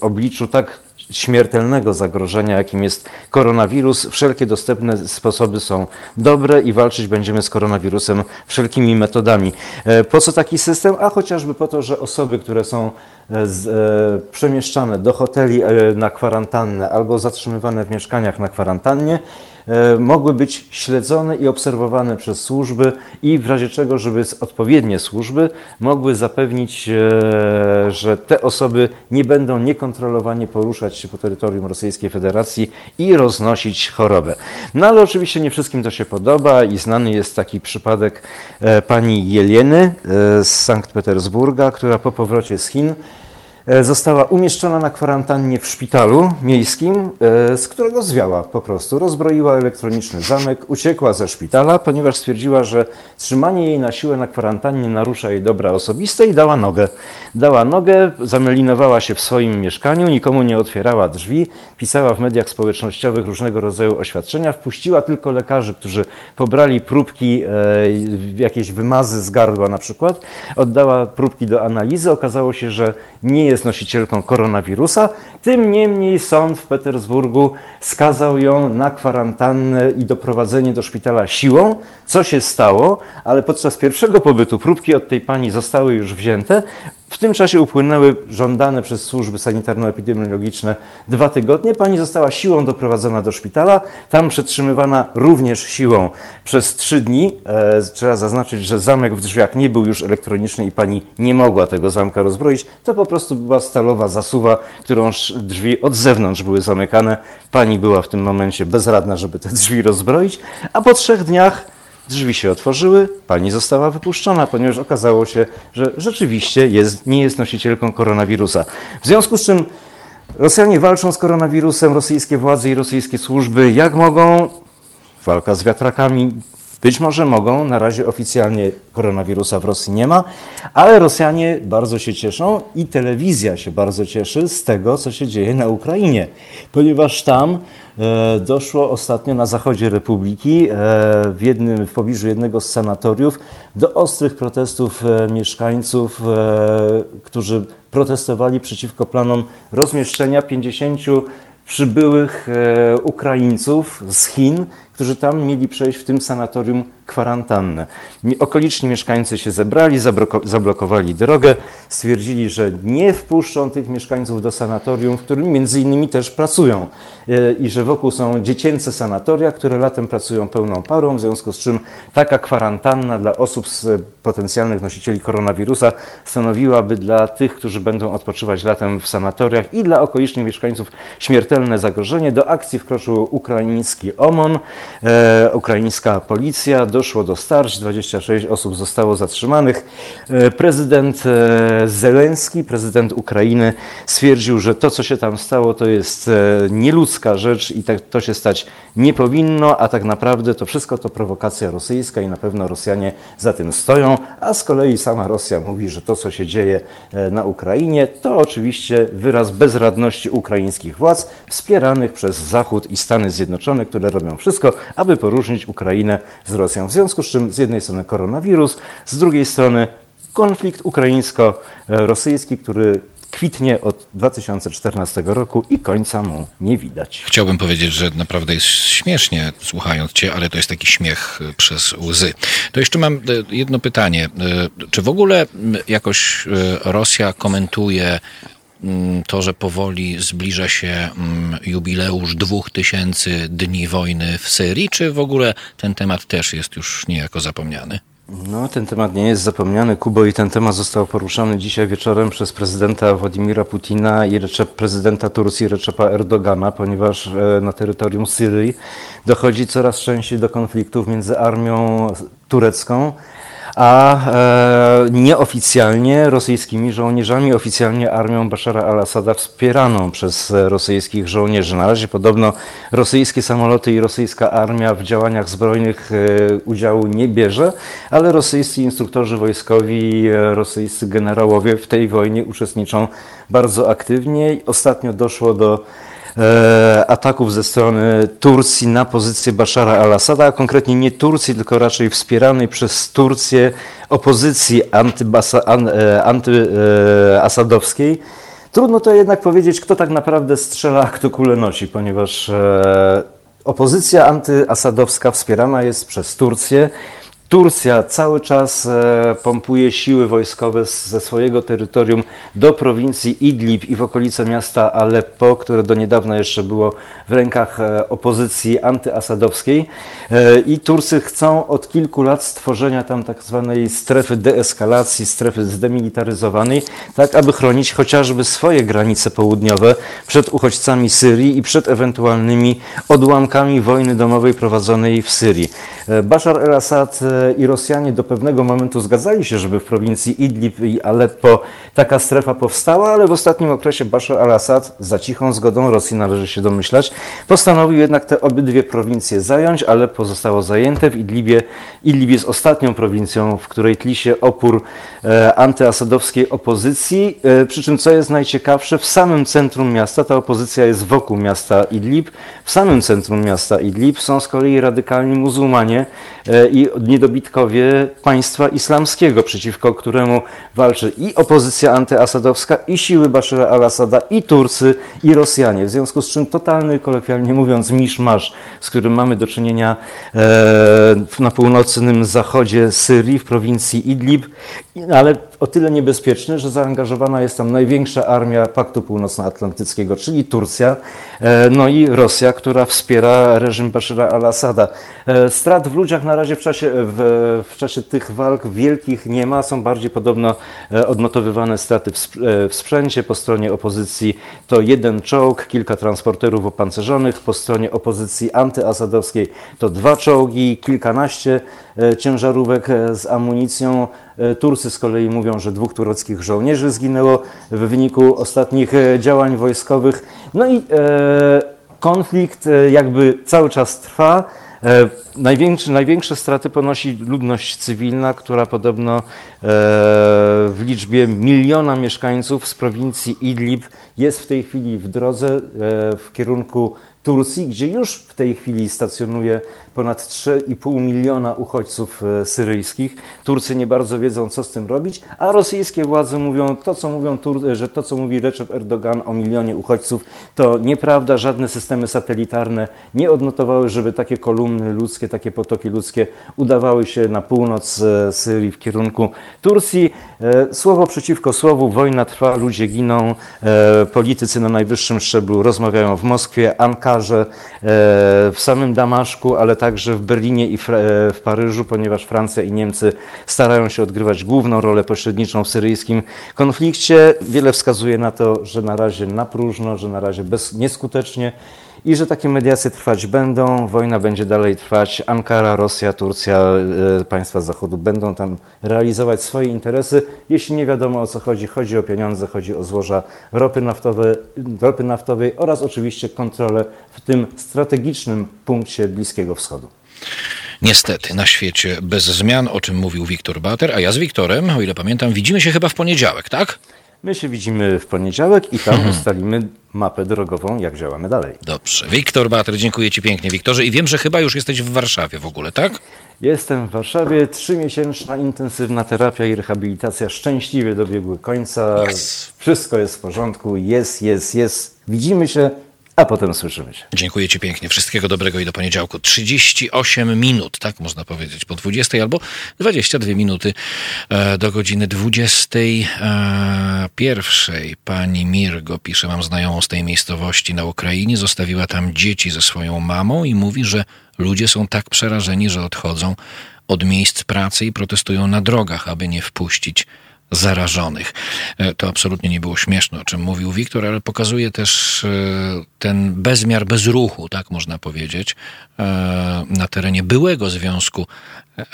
obliczu tak śmiertelnego zagrożenia, jakim jest koronawirus. Wszelkie dostępne sposoby są dobre i walczyć będziemy z koronawirusem wszelkimi metodami. E, po co taki system? A chociażby po to, że osoby, które są e, z, e, przemieszczane do hoteli e, na kwarantannę albo zatrzymywane w mieszkaniach na kwarantannie, mogły być śledzone i obserwowane przez służby i w razie czego, żeby odpowiednie służby mogły zapewnić, e, że te osoby nie będą niekontrolowanie poruszać się po terytorium Rosyjskiej Federacji i roznosić chorobę. No ale oczywiście nie wszystkim to się podoba i znany jest taki przypadek e, pani Jelieny z Sankt Petersburga, która po powrocie z Chin E, została umieszczona na kwarantannie w szpitalu miejskim, e, z którego zwiała po prostu. Rozbroiła elektroniczny zamek, uciekła ze szpitala, ponieważ stwierdziła, że trzymanie jej na siłę na kwarantannie narusza jej dobra osobiste i dała nogę. Dała nogę, zamelinowała się w swoim mieszkaniu, nikomu nie otwierała drzwi, pisała w mediach społecznościowych różnego rodzaju oświadczenia, wpuściła tylko lekarzy, którzy pobrali próbki, e, jakieś wymazy z gardła na przykład, oddała próbki do analizy, okazało się, że nie jest nosicielką koronawirusa. Tym niemniej sąd w Petersburgu skazał ją na kwarantannę i doprowadzenie do szpitala siłą, co się stało, ale podczas pierwszego pobytu próbki od tej pani zostały już wzięte. W tym czasie upłynęły żądane przez służby sanitarno-epidemiologiczne dwa tygodnie. Pani została siłą doprowadzona do szpitala, tam przetrzymywana również siłą przez trzy dni. E, trzeba zaznaczyć, że zamek w drzwiach nie był już elektroniczny i pani nie mogła tego zamka rozbroić. To po prostu była stalowa zasuwa, którą drzwi od zewnątrz były zamykane. Pani była w tym momencie bezradna, żeby te drzwi rozbroić, a po trzech dniach Drzwi się otworzyły, pani została wypuszczona, ponieważ okazało się, że rzeczywiście jest, nie jest nosicielką koronawirusa. W związku z czym Rosjanie walczą z koronawirusem, rosyjskie władze i rosyjskie służby jak mogą. Walka z wiatrakami być może mogą, na razie oficjalnie koronawirusa w Rosji nie ma, ale Rosjanie bardzo się cieszą i telewizja się bardzo cieszy z tego, co się dzieje na Ukrainie, ponieważ tam e, doszło ostatnio na zachodzie Republiki, e, w, jednym, w pobliżu jednego z sanatoriów, do ostrych protestów e, mieszkańców, którzy protestowali przeciwko planom rozmieszczenia 50 przybyłych Ukraińców z Chin, którzy tam mieli przejść w tym sanatorium kwarantannę. Okoliczni mieszkańcy się zebrali, zablokowali drogę, stwierdzili, że nie wpuszczą tych mieszkańców do sanatorium, w którym między innymi też pracują e, i że wokół są dziecięce sanatoria, które latem pracują pełną parą, w związku z czym taka kwarantanna dla osób z potencjalnych nosicieli koronawirusa stanowiłaby dla tych, którzy będą odpoczywać latem w sanatoriach i dla okolicznych mieszkańców śmiertelne zagrożenie. Do akcji wkroczył ukraiński OMON, e, ukraińska policja, doszło do starć, 26 osób zostało zatrzymanych. E, prezydent e, Zelenski, prezydent Ukrainy, stwierdził, że to, co się tam stało, to jest nieludzka rzecz i tak to się stać nie powinno, a tak naprawdę to wszystko to prowokacja rosyjska i na pewno Rosjanie za tym stoją, a z kolei sama Rosja mówi, że to, co się dzieje na Ukrainie, to oczywiście wyraz bezradności ukraińskich władz, wspieranych przez Zachód i Stany Zjednoczone, które robią wszystko, aby poróżnić Ukrainę z Rosją. W związku z czym z jednej strony koronawirus, z drugiej strony konflikt ukraińsko-rosyjski, który kwitnie od 2014 roku i końca mu nie widać. Chciałbym powiedzieć, że naprawdę jest śmiesznie słuchając Cię, ale to jest taki śmiech e, przez łzy. To jeszcze mam e, jedno pytanie. E, czy w ogóle jakoś Rosja komentuje to, że powoli zbliża się mm, jubileusz dwóch tysięcy dni wojny w Syrii, czy w ogóle ten temat też jest już niejako zapomniany? No, ten temat nie jest zapomniany, Kubo, i ten temat został poruszany dzisiaj wieczorem przez prezydenta Władimira Putina i prezydenta Turcji Recepa Erdogana, ponieważ e, na terytorium Syrii dochodzi coraz częściej do konfliktów między armią turecką a e, nieoficjalnie rosyjskimi żołnierzami, oficjalnie armią Bashara al-Assada wspieraną przez rosyjskich żołnierzy. Na razie podobno rosyjskie samoloty i rosyjska armia w działaniach zbrojnych e, udziału nie bierze, ale rosyjscy instruktorzy wojskowi, e, rosyjscy generałowie w tej wojnie uczestniczą bardzo aktywnie. Ostatnio doszło do ataków ze strony Turcji na pozycję Bashara al-Assada, a konkretnie nie Turcji, tylko raczej wspieranej przez Turcję opozycji antyasadowskiej. E, Trudno to jednak powiedzieć, kto tak naprawdę strzela, a kto kulę nosi, ponieważ e, opozycja antyasadowska wspierana jest przez Turcję. Turcja cały czas e, pompuje siły wojskowe ze swojego terytorium do prowincji Idlib i w okolice miasta Aleppo, które do niedawna jeszcze było w rękach e, opozycji antyasadowskiej. E, I Turcy chcą od kilku lat stworzenia tam tak zwanej strefy deeskalacji, strefy zdemilitaryzowanej, tak aby chronić chociażby swoje granice południowe przed uchodźcami Syrii i przed ewentualnymi odłamkami wojny domowej prowadzonej w Syrii. Bashar el-Assad i Rosjanie do pewnego momentu zgadzali się, żeby w prowincji Idlib i Aleppo taka strefa powstała, ale w ostatnim okresie Bashar al-Assad za cichą zgodą Rosji należy się domyślać, postanowił jednak te obydwie prowincje zająć. Aleppo zostało zajęte w Idlibie. Idlib jest ostatnią prowincją, w której tli się opór e, antyasadowskiej opozycji. E, przy czym, co jest najciekawsze, w samym centrum miasta, ta opozycja jest wokół miasta Idlib, w samym centrum miasta Idlib są z kolei radykalni muzułmanie e, i niedobitkowie państwa islamskiego, przeciwko któremu walczy i opozycja antyasadowska, i siły Bashara al-Assada, i Turcy, i Rosjanie. W związku z czym totalny, kolokwialnie mówiąc, miszmasz, z którym mamy do czynienia na północnym zachodzie Syrii, w prowincji Idlib, ale o tyle niebezpieczny, że zaangażowana jest tam największa armia Paktu Północnoatlantyckiego, czyli Turcja, e, no i Rosja, która wspiera reżim Bashara al-Assada. E, strat w ludziach na razie w czasie, w, w czasie tych walk wielkich nie ma, są bardziej podobno e, odnotowywane straty w, w sprzęcie. Po stronie opozycji to jeden czołg, kilka transporterów opancerzonych, po stronie opozycji antyasadowskiej to dwa czołgi, kilkanaście ciężarówek z amunicją. Turcy z kolei mówią, że dwóch tureckich żołnierzy zginęło w wyniku ostatnich e, działań wojskowych. No i e, konflikt e, jakby cały czas trwa. Największe, największe straty ponosi ludność cywilna, która podobno w liczbie miliona mieszkańców z prowincji Idlib jest w tej chwili w drodze w kierunku Turcji, gdzie już w tej chwili stacjonuje ponad 3,5 miliona uchodźców e, syryjskich. Turcy nie bardzo wiedzą, co z tym robić, a rosyjskie władze mówią to, co mówią, że to, co mówi Recep Erdogan o milionie uchodźców, to nieprawda. Żadne systemy satelitarne nie odnotowały, żeby takie kolumny ludzkie, takie potoki ludzkie udawały się na północ e, Syrii w kierunku Turcji. E, słowo przeciwko słowu, wojna trwa, ludzie giną, politycy na najwyższym szczeblu rozmawiają w Moskwie, Ankarze, w samym Damaszku, ale także w Berlinie i w Paryżu, ponieważ Francja i Niemcy starają się odgrywać główną rolę pośredniczą w syryjskim konflikcie. Wiele wskazuje na to, że na razie na próżno, że na razie bez, nieskutecznie i że takie mediacje trwać będą, wojna będzie dalej trwać. Ankara, Rosja, Turcja, e, państwa Zachodu będą tam realizować swoje interesy. Jeśli nie wiadomo o co chodzi, chodzi o pieniądze, chodzi o złoża ropy, naftowe, ropy naftowej oraz oczywiście kontrolę w tym strategicznym punkcie Bliskiego Wschodu. Niestety, na świecie bez zmian, o czym mówił Wiktor Bater, a ja z Wiktorem, o ile pamiętam, widzimy się chyba w poniedziałek, tak? My się widzimy w poniedziałek i tam <laughs> ustalimy mapę drogową, jak działamy dalej. Dobrze. Wiktor Bater, dziękuję Ci pięknie, Wiktorze. I wiem, że chyba już jesteś w Warszawie w ogóle, tak? Jestem w Warszawie. Trzymiesięczna intensywna terapia i rehabilitacja szczęśliwie dobiegły końca. Yes. Wszystko jest w porządku. Jest, jest, jest. Widzimy się a potem słyszymy się. Dziękuję Ci pięknie. Wszystkiego dobrego i do poniedziałku. 38 minut, tak można powiedzieć, po 20 albo 22 minuty e, do godziny 21. E, Pani Mirgo pisze, mam znajomą z tej miejscowości na Ukrainie, zostawiła tam dzieci ze swoją mamą i mówi, że ludzie są tak przerażeni, że odchodzą od miejsc pracy i protestują na drogach, aby nie wpuścić zarażonych. E, to absolutnie nie było śmieszne, o czym mówił Wiktor, ale pokazuje też e, ten bezmiar bezruchu, tak można powiedzieć, e, na terenie byłego Związku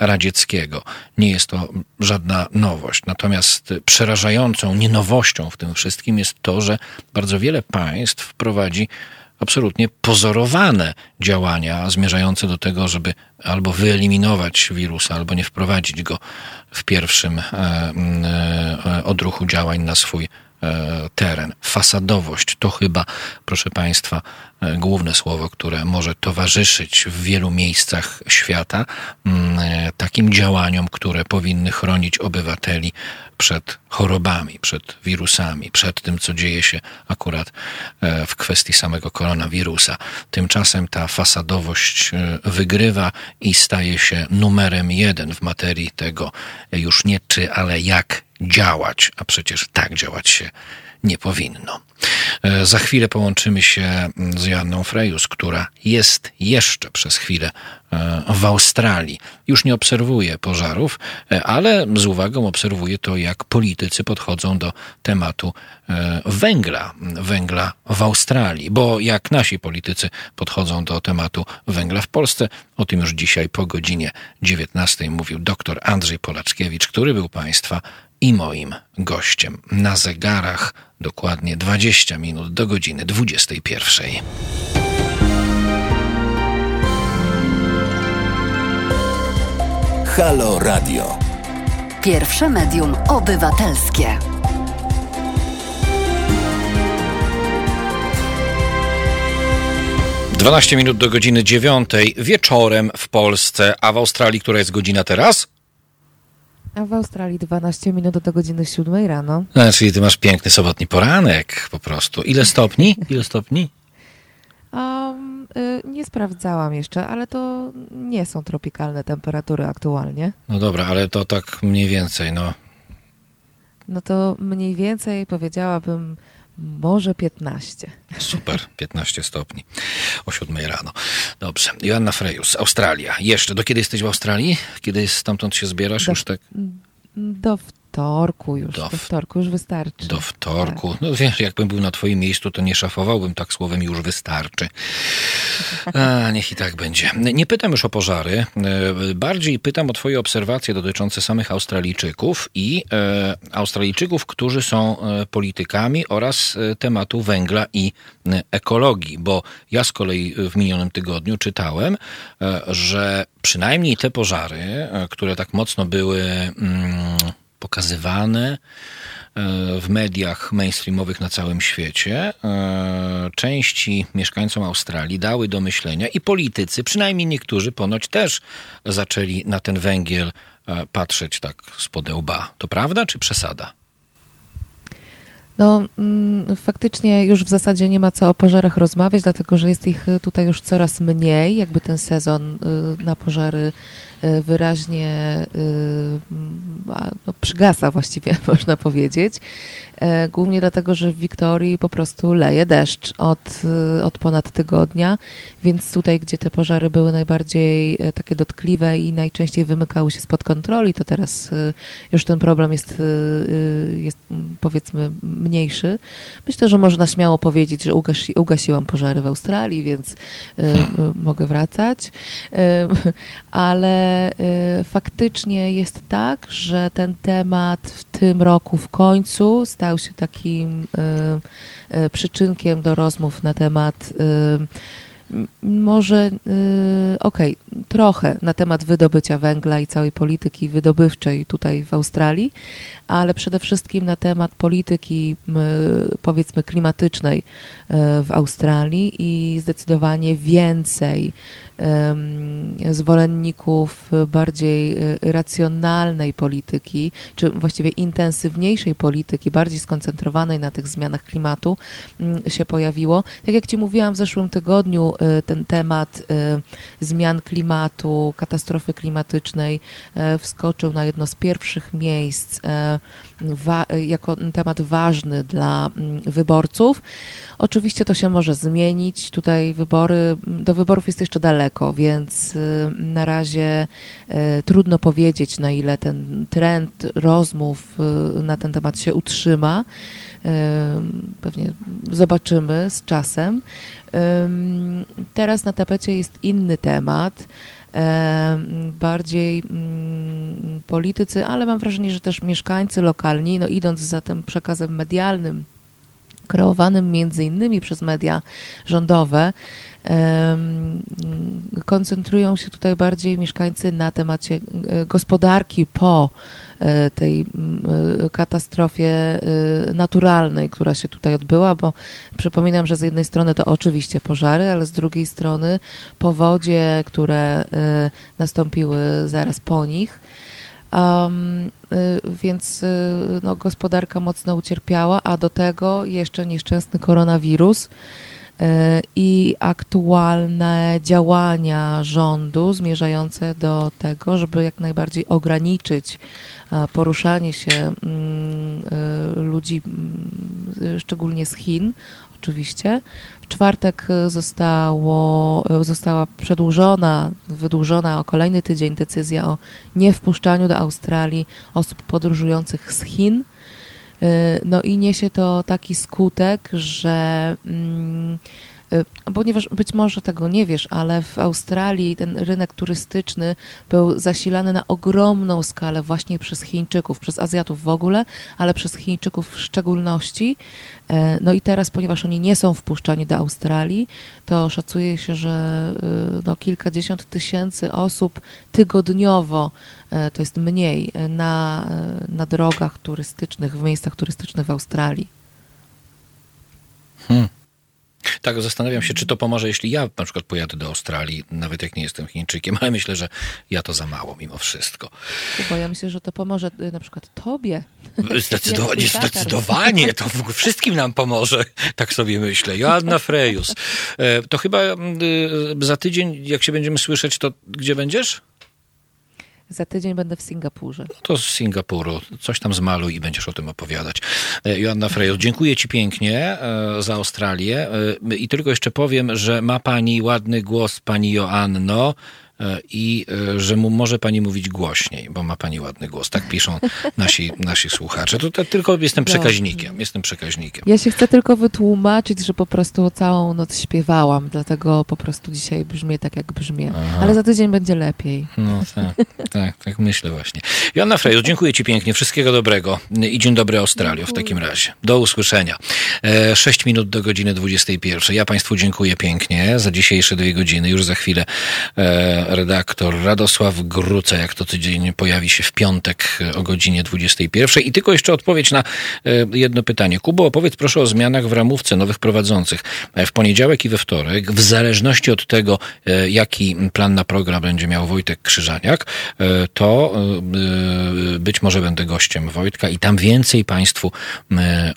Radzieckiego. Nie jest to żadna nowość. Natomiast przerażającą nienowością w tym wszystkim jest to, że bardzo wiele państw prowadzi absolutnie pozorowane działania zmierzające do tego, żeby albo wyeliminować wirusa, albo nie wprowadzić go w pierwszym e, e, odruchu działań na swój E, teren. Fasadowość to chyba, proszę Państwa, e, główne słowo, które może towarzyszyć w wielu miejscach świata mm, e, takim działaniom, które powinny chronić obywateli przed chorobami, przed wirusami, przed tym, co dzieje się akurat w kwestii samego koronawirusa. Tymczasem ta fasadowość wygrywa i staje się numerem jeden w materii tego już nie czy, ale jak działać, a przecież tak działać się nie powinno. E, za chwilę połączymy się mm, z Janną Frejus, która jest jeszcze przez chwilę e, w Australii. Już nie obserwuje pożarów, e, ale z uwagą obserwuje to, jak politycy podchodzą do tematu węgla, węgla w Australii. Bo jak nasi politycy podchodzą do tematu węgla w Polsce, o tym już dzisiaj po godzinie 19 mówił dr Andrzej Polaczkiewicz, który był Państwa i moim gościem. Na zegarach dokładnie 20 minut do godziny 21. Halo Radio. Pierwsze medium obywatelskie. Dwanaście minut do godziny dziewiątej wieczorem w Polsce, a w Australii, która jest godzina teraz? A w Australii 12 minut do godziny 7 rano. A, czyli ty masz piękny sobotni poranek po prostu. Ile stopni? Ile stopni? Um, y, nie sprawdzałam jeszcze, ale to nie są tropikalne temperatury aktualnie. No dobra, ale to tak mniej więcej, no. No to mniej więcej powiedziałabym może 15. Super, 15 stopni o 7 rano. Dobrze. Joanna Frejus, Australia. Jeszcze. Do kiedy jesteś w Australii? Kiedy stamtąd się zbierasz? Do, już tak? Do wtorku już. Do, do wtorku już wystarczy. Do wtorku. Tak. No wiesz, jakbym był na twoim miejscu, to nie szafowałbym tak słowem już wystarczy. A, niech i tak będzie. Nie pytam już o pożary. E, bardziej pytam o twoje obserwacje dotyczące samych Australijczyków i e, Australijczyków, którzy są e, politykami oraz e, tematu węgla i ekologii. Bo ja z kolei w minionym tygodniu czytałem, że przynajmniej te pożary, które tak mocno były... Mm, pokazywane e, w mediach mainstreamowych na całym świecie, e, części mieszkańcom Australii dały do myślenia i politycy, przynajmniej niektórzy ponoć też zaczęli na ten węgiel e, patrzeć tak z podełba. To prawda czy przesada? No, mm, faktycznie już w zasadzie nie ma co o pożarach rozmawiać, dlatego że jest ich tutaj już coraz mniej. Jakby ten sezon na pożary wyraźnie y, no, przygasa właściwie, <laughs> można powiedzieć. E, głównie dlatego, że w Wiktorii po prostu leje deszcz od, e, od ponad tygodnia, więc tutaj, gdzie te pożary były najbardziej e, takie dotkliwe i najczęściej wymykały się spod kontroli, to teraz już ten problem jest, jest powiedzmy mniejszy. Myślę, że można śmiało powiedzieć, że ugasi, ugasiłam pożary w Australii, więc mogę wracać. <laughs> Ale faktycznie jest tak, że ten temat w tym roku w końcu stał się takim y, y, przyczynkiem do rozmów na temat y, może, okej, okay, trochę na temat wydobycia węgla i całej polityki wydobywczej tutaj w Australii, ale przede wszystkim na temat polityki, powiedzmy, klimatycznej w Australii i zdecydowanie więcej zwolenników bardziej e, racjonalnej polityki, czy właściwie intensywniejszej polityki, bardziej skoncentrowanej na tych zmianach klimatu mm, się pojawiło. Tak jak Ci mówiłam w zeszłym tygodniu, e, ten temat e, zmian klimatu, katastrofy klimatycznej wskoczył na jedno z pierwszych miejsc jako temat ważny dla mm, wyborców. Oczywiście to się może zmienić. Tutaj wybory, do wyborów jest jeszcze daleko, więc y, na razie y, trudno powiedzieć, na ile ten trend rozmów y, na ten temat się utrzyma. Pewnie zobaczymy z czasem. Teraz na tapecie jest inny temat bardziej mm, politycy, ale mam wrażenie, że też mieszkańcy lokalni, no idąc za tym przekazem medialnym, kreowanym między innymi przez media rządowe, koncentrują się tutaj bardziej mieszkańcy na temacie e, gospodarki po e, tej e, katastrofie naturalnej, która się tutaj odbyła, bo przypominam, że z jednej strony to oczywiście pożary, ale z drugiej strony powodzie, które nastąpiły zaraz po nich. Um, więc y, no, gospodarka mocno ucierpiała, a do tego jeszcze nieszczęsny koronawirus. i aktualne działania rządu zmierzające do tego, żeby jak najbardziej ograniczyć poruszanie się mm, ludzi, mm, szczególnie z Chin, oczywiście. W czwartek zostało, została przedłużona, wydłużona o kolejny tydzień decyzja o niewpuszczaniu do Australii osób podróżujących z Chin. No i niesie to taki skutek, że mm, ponieważ być może tego nie wiesz, ale w Australii ten rynek turystyczny był zasilany na ogromną skalę właśnie przez Chińczyków, przez Azjatów w ogóle, ale przez Chińczyków w szczególności. Y, no i teraz, ponieważ oni nie są wpuszczani do Australii, to szacuje się, że y, no, kilkadziesiąt tysięcy osób tygodniowo, to jest mniej, na, na drogach turystycznych, w miejscach turystycznych w Australii. Hmm. Tak, zastanawiam się, czy to pomoże, jeśli ja na przykład pojadę do Australii, nawet jak nie jestem Chińczykiem, ale myślę, że ja to za mało mimo wszystko. Bo ja myślę, że to pomoże y, na przykład tobie. <laughs> Zdecydowanie, zdecydowanie. To wszystkim nam pomoże, tak sobie myślę. Joanna Frejus. E, to chyba y, za tydzień, jak się będziemy słyszeć, to gdzie będziesz? Za tydzień będę w Singapurze. No to z Singapuru. Coś tam zmaluj i będziesz o tym opowiadać. E, Joanna Frejo, dziękuję Ci pięknie e, za Australię. E, I tylko jeszcze powiem, że ma Pani ładny głos, Pani Joanno. E, i e, że mu może pani mówić głośniej, bo ma pani ładny głos. Tak piszą nasi, <laughs> nasi słuchacze. To, tylko jestem przekaźnikiem. Jestem przekaźnikiem. Ja się chcę tylko wytłumaczyć, że po prostu całą noc śpiewałam, dlatego po prostu dzisiaj brzmię tak, jak brzmię. Aha. Ale za tydzień będzie lepiej. No <laughs> tak, tak, tak myślę właśnie. Joanna Frejus, dziękuję ci pięknie. Wszystkiego dobrego i dzień dobry Australio w takim razie. Do usłyszenia. E, sześć minut do godziny 21. Ja państwu dziękuję pięknie za dzisiejsze dwie godziny. Już za chwilę redaktor Radosław Gruca, jak to tydzień pojawi się w piątek o godzinie 21. I tylko jeszcze odpowiedź na e, jedno pytanie. Kubo, opowiedz proszę o zmianach w ramówce nowych prowadzących. E, w poniedziałek i we wtorek, w zależności od tego, e, jaki plan na program będzie miał Wojtek Krzyżaniak, to być może będę gościem Wojtka i tam więcej Państwu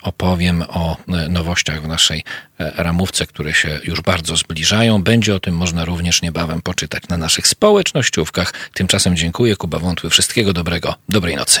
opowiem o nowościach w naszej ramówce, które się już bardzo zbliżają. Będzie o tym można również niebawem poczytać na naszych społecznościówkach. Tymczasem dziękuję. Kuba Wątły. Wszystkiego dobrego. Dobrej nocy.